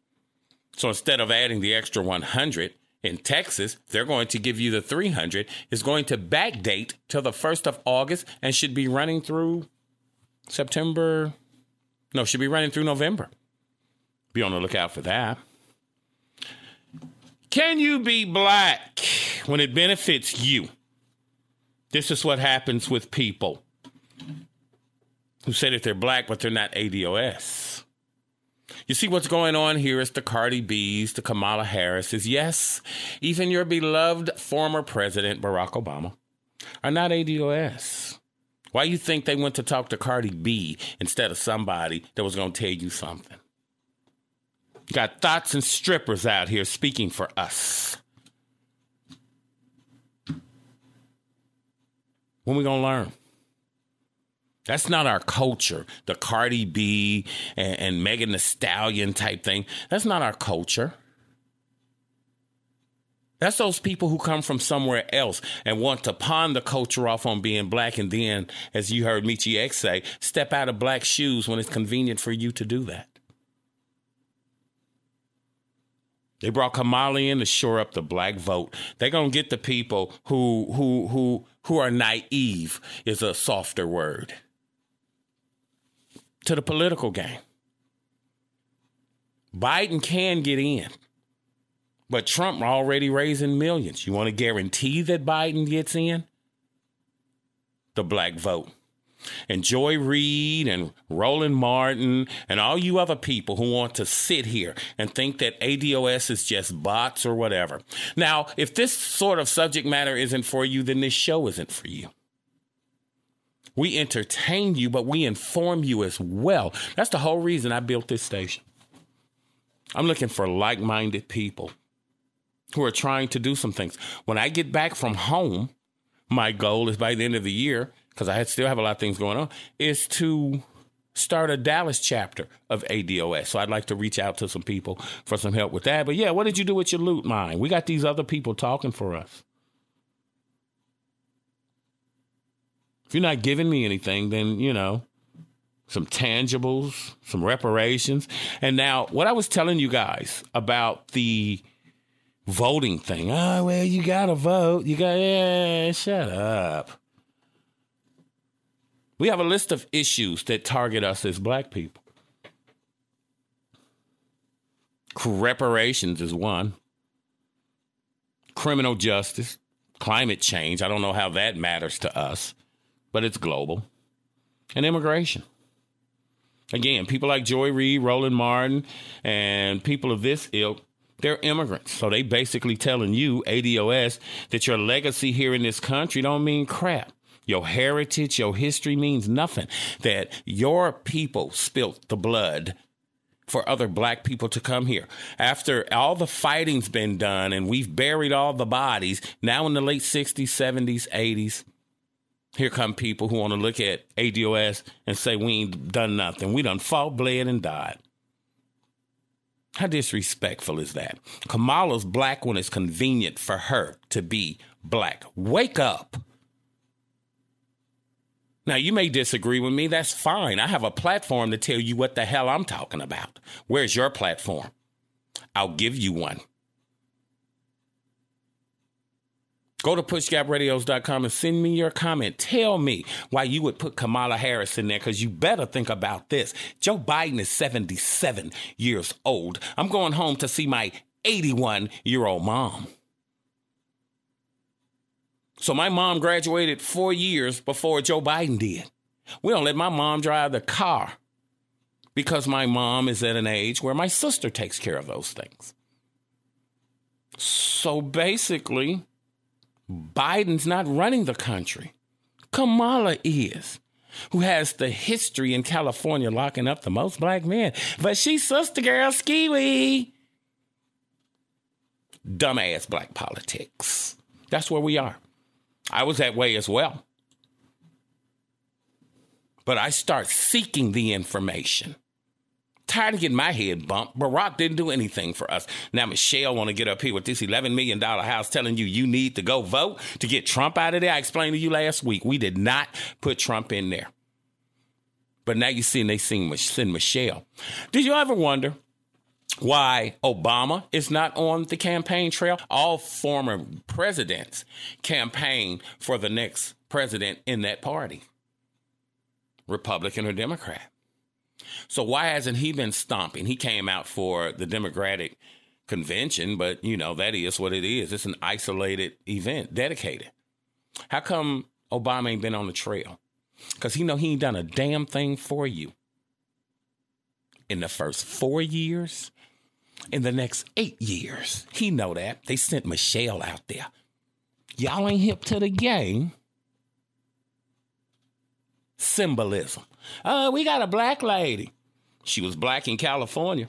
So instead of adding the extra 100 in Texas, they're going to give you the 300 is going to backdate till the 1st of August and should be running through September. No, should be running through November. Be on the lookout for that. Can you be black when it benefits you? This is what happens with people who say that they're black, but they're not ADOS. You see what's going on here is the Cardi B's, the Kamala Harris's, yes, even your beloved former president Barack Obama are not ADOS. Why you think they went to talk to Cardi B instead of somebody that was going to tell you something? You got thoughts and strippers out here speaking for us. When we gonna learn? That's not our culture. The Cardi B and, and Megan Thee Stallion type thing. That's not our culture. That's those people who come from somewhere else and want to pawn the culture off on being black and then, as you heard Michi X say, step out of black shoes when it's convenient for you to do that. They brought Kamala in to shore up the black vote. They're gonna get the people who who who who are naive is a softer word to the political game. Biden can get in, but Trump already raising millions. You want to guarantee that Biden gets in? The black vote and Joy Reid and Roland Martin and all you other people who want to sit here and think that ADOS is just bots or whatever. Now, if this sort of subject matter isn't for you, then this show isn't for you. We entertain you, but we inform you as well. That's the whole reason I built this station. I'm looking for like minded people who are trying to do some things. When I get back from home, my goal is by the end of the year because I still have a lot of things going on, is to start a Dallas chapter of ADOS. So I'd like to reach out to some people for some help with that. But yeah, what did you do with your loot mine? We got these other people talking for us. If you're not giving me anything, then, you know, some tangibles, some reparations. And now, what I was telling you guys about the voting thing. Oh, well, you got to vote. You got, yeah, shut up. We have a list of issues that target us as black people. Reparations is one. Criminal justice, climate change. I don't know how that matters to us, but it's global. And immigration. Again, people like Joy Reid, Roland Martin, and people of this ilk, they're immigrants. So they basically telling you, ADOS, that your legacy here in this country don't mean crap. Your heritage, your history means nothing. That your people spilt the blood for other black people to come here. After all the fighting's been done and we've buried all the bodies, now in the late 60s, 70s, 80s, here come people who want to look at ADOS and say we ain't done nothing. We done fought, bled, and died. How disrespectful is that? Kamala's black when it's convenient for her to be black. Wake up. Now, you may disagree with me. That's fine. I have a platform to tell you what the hell I'm talking about. Where's your platform? I'll give you one. Go to pushgapradios.com and send me your comment. Tell me why you would put Kamala Harris in there because you better think about this. Joe Biden is 77 years old. I'm going home to see my 81 year old mom. So my mom graduated four years before Joe Biden did. We don't let my mom drive the car because my mom is at an age where my sister takes care of those things. So basically, Biden's not running the country. Kamala is, who has the history in California locking up the most black men. But she's sister girl skiwi. Dumbass black politics. That's where we are. I was that way as well. But I start seeking the information. Tired of getting my head bumped. Barack didn't do anything for us. Now Michelle want to get up here with this $11 million house telling you you need to go vote to get Trump out of there. I explained to you last week. We did not put Trump in there. But now you see and they send Michelle. Did you ever wonder why Obama is not on the campaign trail? All former presidents campaign for the next president in that party, Republican or Democrat. So why hasn't he been stomping? He came out for the Democratic convention, but you know, that is what it is. It's an isolated event dedicated. How come Obama ain't been on the trail? Because he know he ain't done a damn thing for you. In the first four years, in the next eight years. He know that. They sent Michelle out there. Y'all ain't hip to the game. Symbolism. Uh, we got a black lady. She was black in California.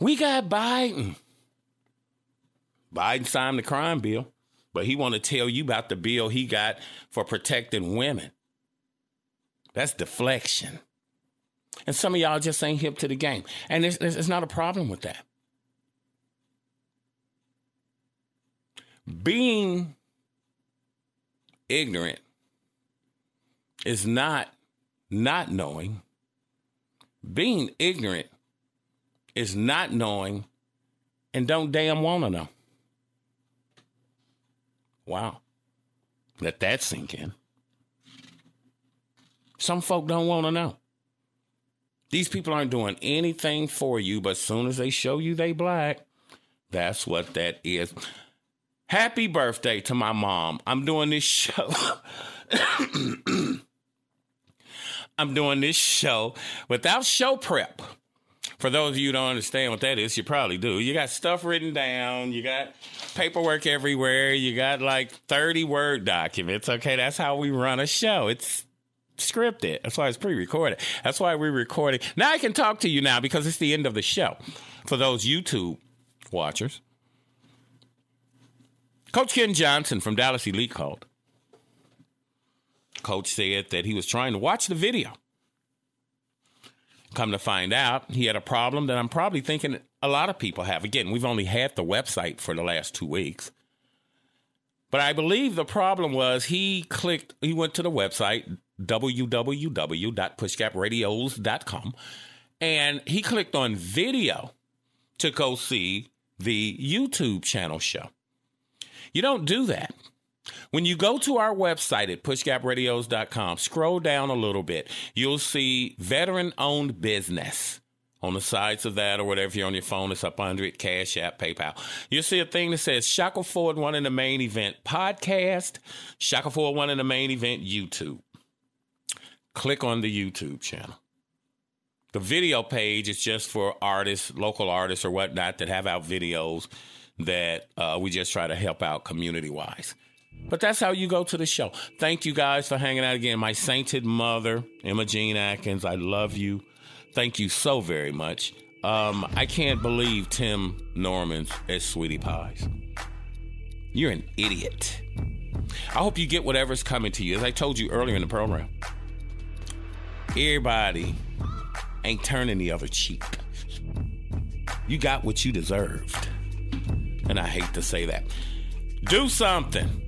We got Biden. Biden signed the crime bill, but he want to tell you about the bill he got for protecting women. That's deflection. And some of y'all just ain't hip to the game. And there's not a problem with that. Being ignorant is not not knowing. Being ignorant is not knowing and don't damn want to know. Wow. Let that sink in. Some folk don't want to know. These people aren't doing anything for you, but as soon as they show you they black, that's what that is. Happy birthday to my mom. I'm doing this show. I'm doing this show without show prep. For those of you who don't understand what that is, you probably do. You got stuff written down, you got paperwork everywhere, you got like 30 word documents. Okay, that's how we run a show. It's scripted. That's why it's pre-recorded. That's why we're recording. Now I can talk to you now because it's the end of the show. For those YouTube watchers, Coach Ken Johnson from Dallas Elite called. Coach said that he was trying to watch the video. Come to find out, he had a problem that I'm probably thinking a lot of people have. Again, we've only had the website for the last two weeks. But I believe the problem was he clicked, he went to the website, www.pushgapradios.com, and he clicked on video to go see the YouTube channel show. You don't do that. When you go to our website at pushgapradios.com, scroll down a little bit, you'll see veteran owned business on the sides of that or whatever. You're on your phone, it's up under it, Cash App, PayPal. You'll see a thing that says Shackelford One in the Main Event podcast, Shackelford One in the Main Event YouTube. Click on the YouTube channel. The video page is just for artists, local artists or whatnot that have out videos that uh, we just try to help out community wise. But that's how you go to the show. Thank you guys for hanging out again. My sainted mother, Emma Jean Atkins, I love you. Thank you so very much. Um, I can't believe Tim Norman's at Sweetie Pies. You're an idiot. I hope you get whatever's coming to you. As I told you earlier in the program, everybody ain't turning the other cheek. You got what you deserved. And I hate to say that. Do something.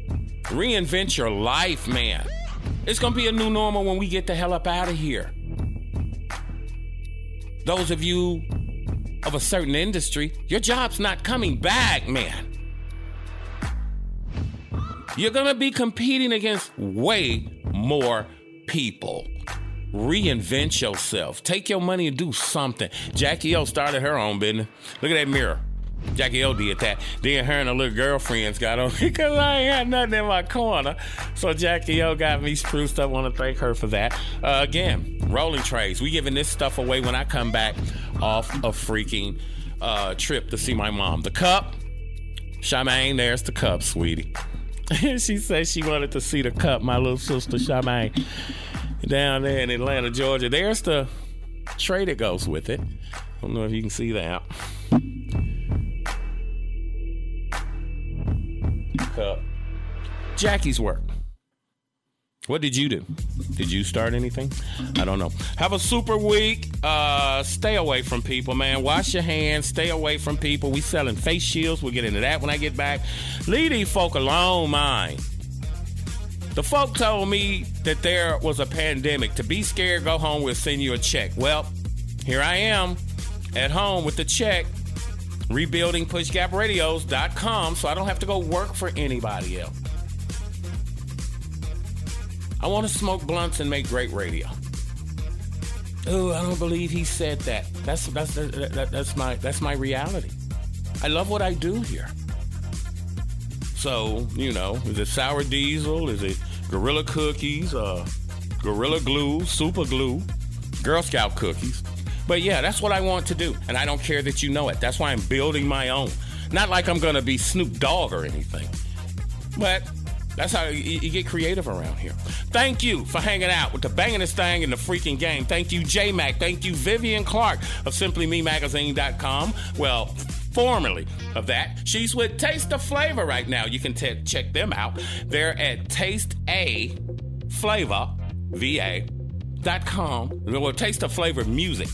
Reinvent your life, man. It's going to be a new normal when we get the hell up out of here. Those of you of a certain industry, your job's not coming back, man. You're going to be competing against way more people. Reinvent yourself. Take your money and do something. Jackie O started her own business. Look at that mirror. Jackie O did that. Then her and her little girlfriends got on because I ain't had nothing in my corner. So Jackie O got me spruced up. want to thank her for that. Uh, again, rolling trays. We giving this stuff away when I come back off a freaking uh, trip to see my mom. The cup, Charmaine, there's the cup, sweetie. she said she wanted to see the cup, my little sister Charmaine, down there in Atlanta, Georgia. There's the tray that goes with it. I don't know if you can see that. Jackie's work. What did you do? Did you start anything? I don't know. Have a super week. Uh, stay away from people, man. Wash your hands. Stay away from people. We selling face shields. We'll get into that when I get back. Leave these folk alone, mine. The folk told me that there was a pandemic. To be scared, go home. We'll send you a check. Well, here I am at home with the check, rebuilding pushgapradios.com so I don't have to go work for anybody else. I want to smoke blunts and make great radio. Oh, I don't believe he said that. That's that's that, that, that's my that's my reality. I love what I do here. So you know, is it sour diesel? Is it gorilla cookies? Uh, gorilla glue, super glue, Girl Scout cookies? But yeah, that's what I want to do, and I don't care that you know it. That's why I'm building my own. Not like I'm gonna be Snoop Dogg or anything, but that's how you, you, get creative around here. Thank you for hanging out with the bangingest thing in the freaking game. Thank you, J Mac. Thank you, Vivian Clark of SimplyMeMagazine.com. Well, formerly of that. She's with Taste A Flava right now. You can t- check them out. They're at Taste A Flavor, VA.com. Well, Taste A Flava Music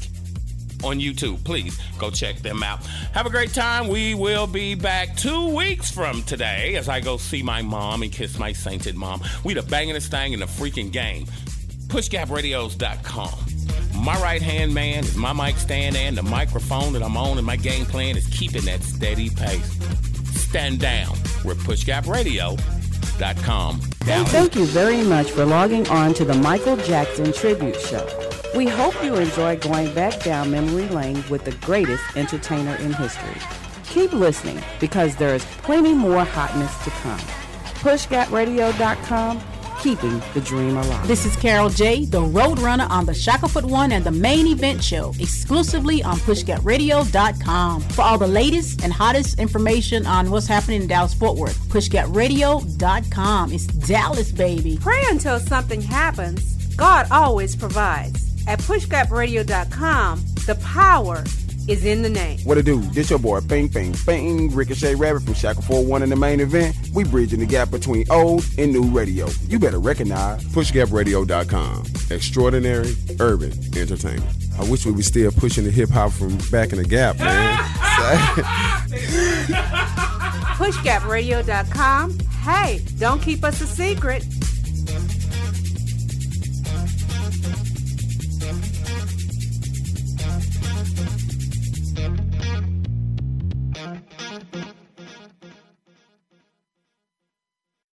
on YouTube. Please go check them out. Have a great time. We will be back two weeks from today as I go see my mom and kiss my sainted mom. We the bangingest thing in the freaking game. PushGapRadios.com. My right hand man is my mic stand and the microphone that I'm on, and my game plan is keeping that steady pace. Stand down. We're PushGapRadio.com. Thank you very much for logging on to the Michael Jackson Tribute Show. We hope you enjoy going back down memory lane with the greatest entertainer in history. Keep listening because there is plenty more hotness to come. PushGapRadio.com, keeping the dream alive. This is Carol J, the Roadrunner on the Shackelford One and the Main Event Show, exclusively on PushGapRadio.com. For all the latest and hottest information on what's happening in Dallas Fort Worth, PushGapRadio.com. It's Dallas, baby. Pray until something happens. God always provides. At pushgapradio.com, the power is in the name. What it do? This your boy, Bing Bing Bing, Ricochet Rabbit from Shackelford One in the main event. We bridging the gap between old and new radio. You better recognize pushgapradio.com. Extraordinary urban entertainment. I wish we were still pushing the hip hop from back in the gap, man. pushgapradio.com. Hey, don't keep us a secret.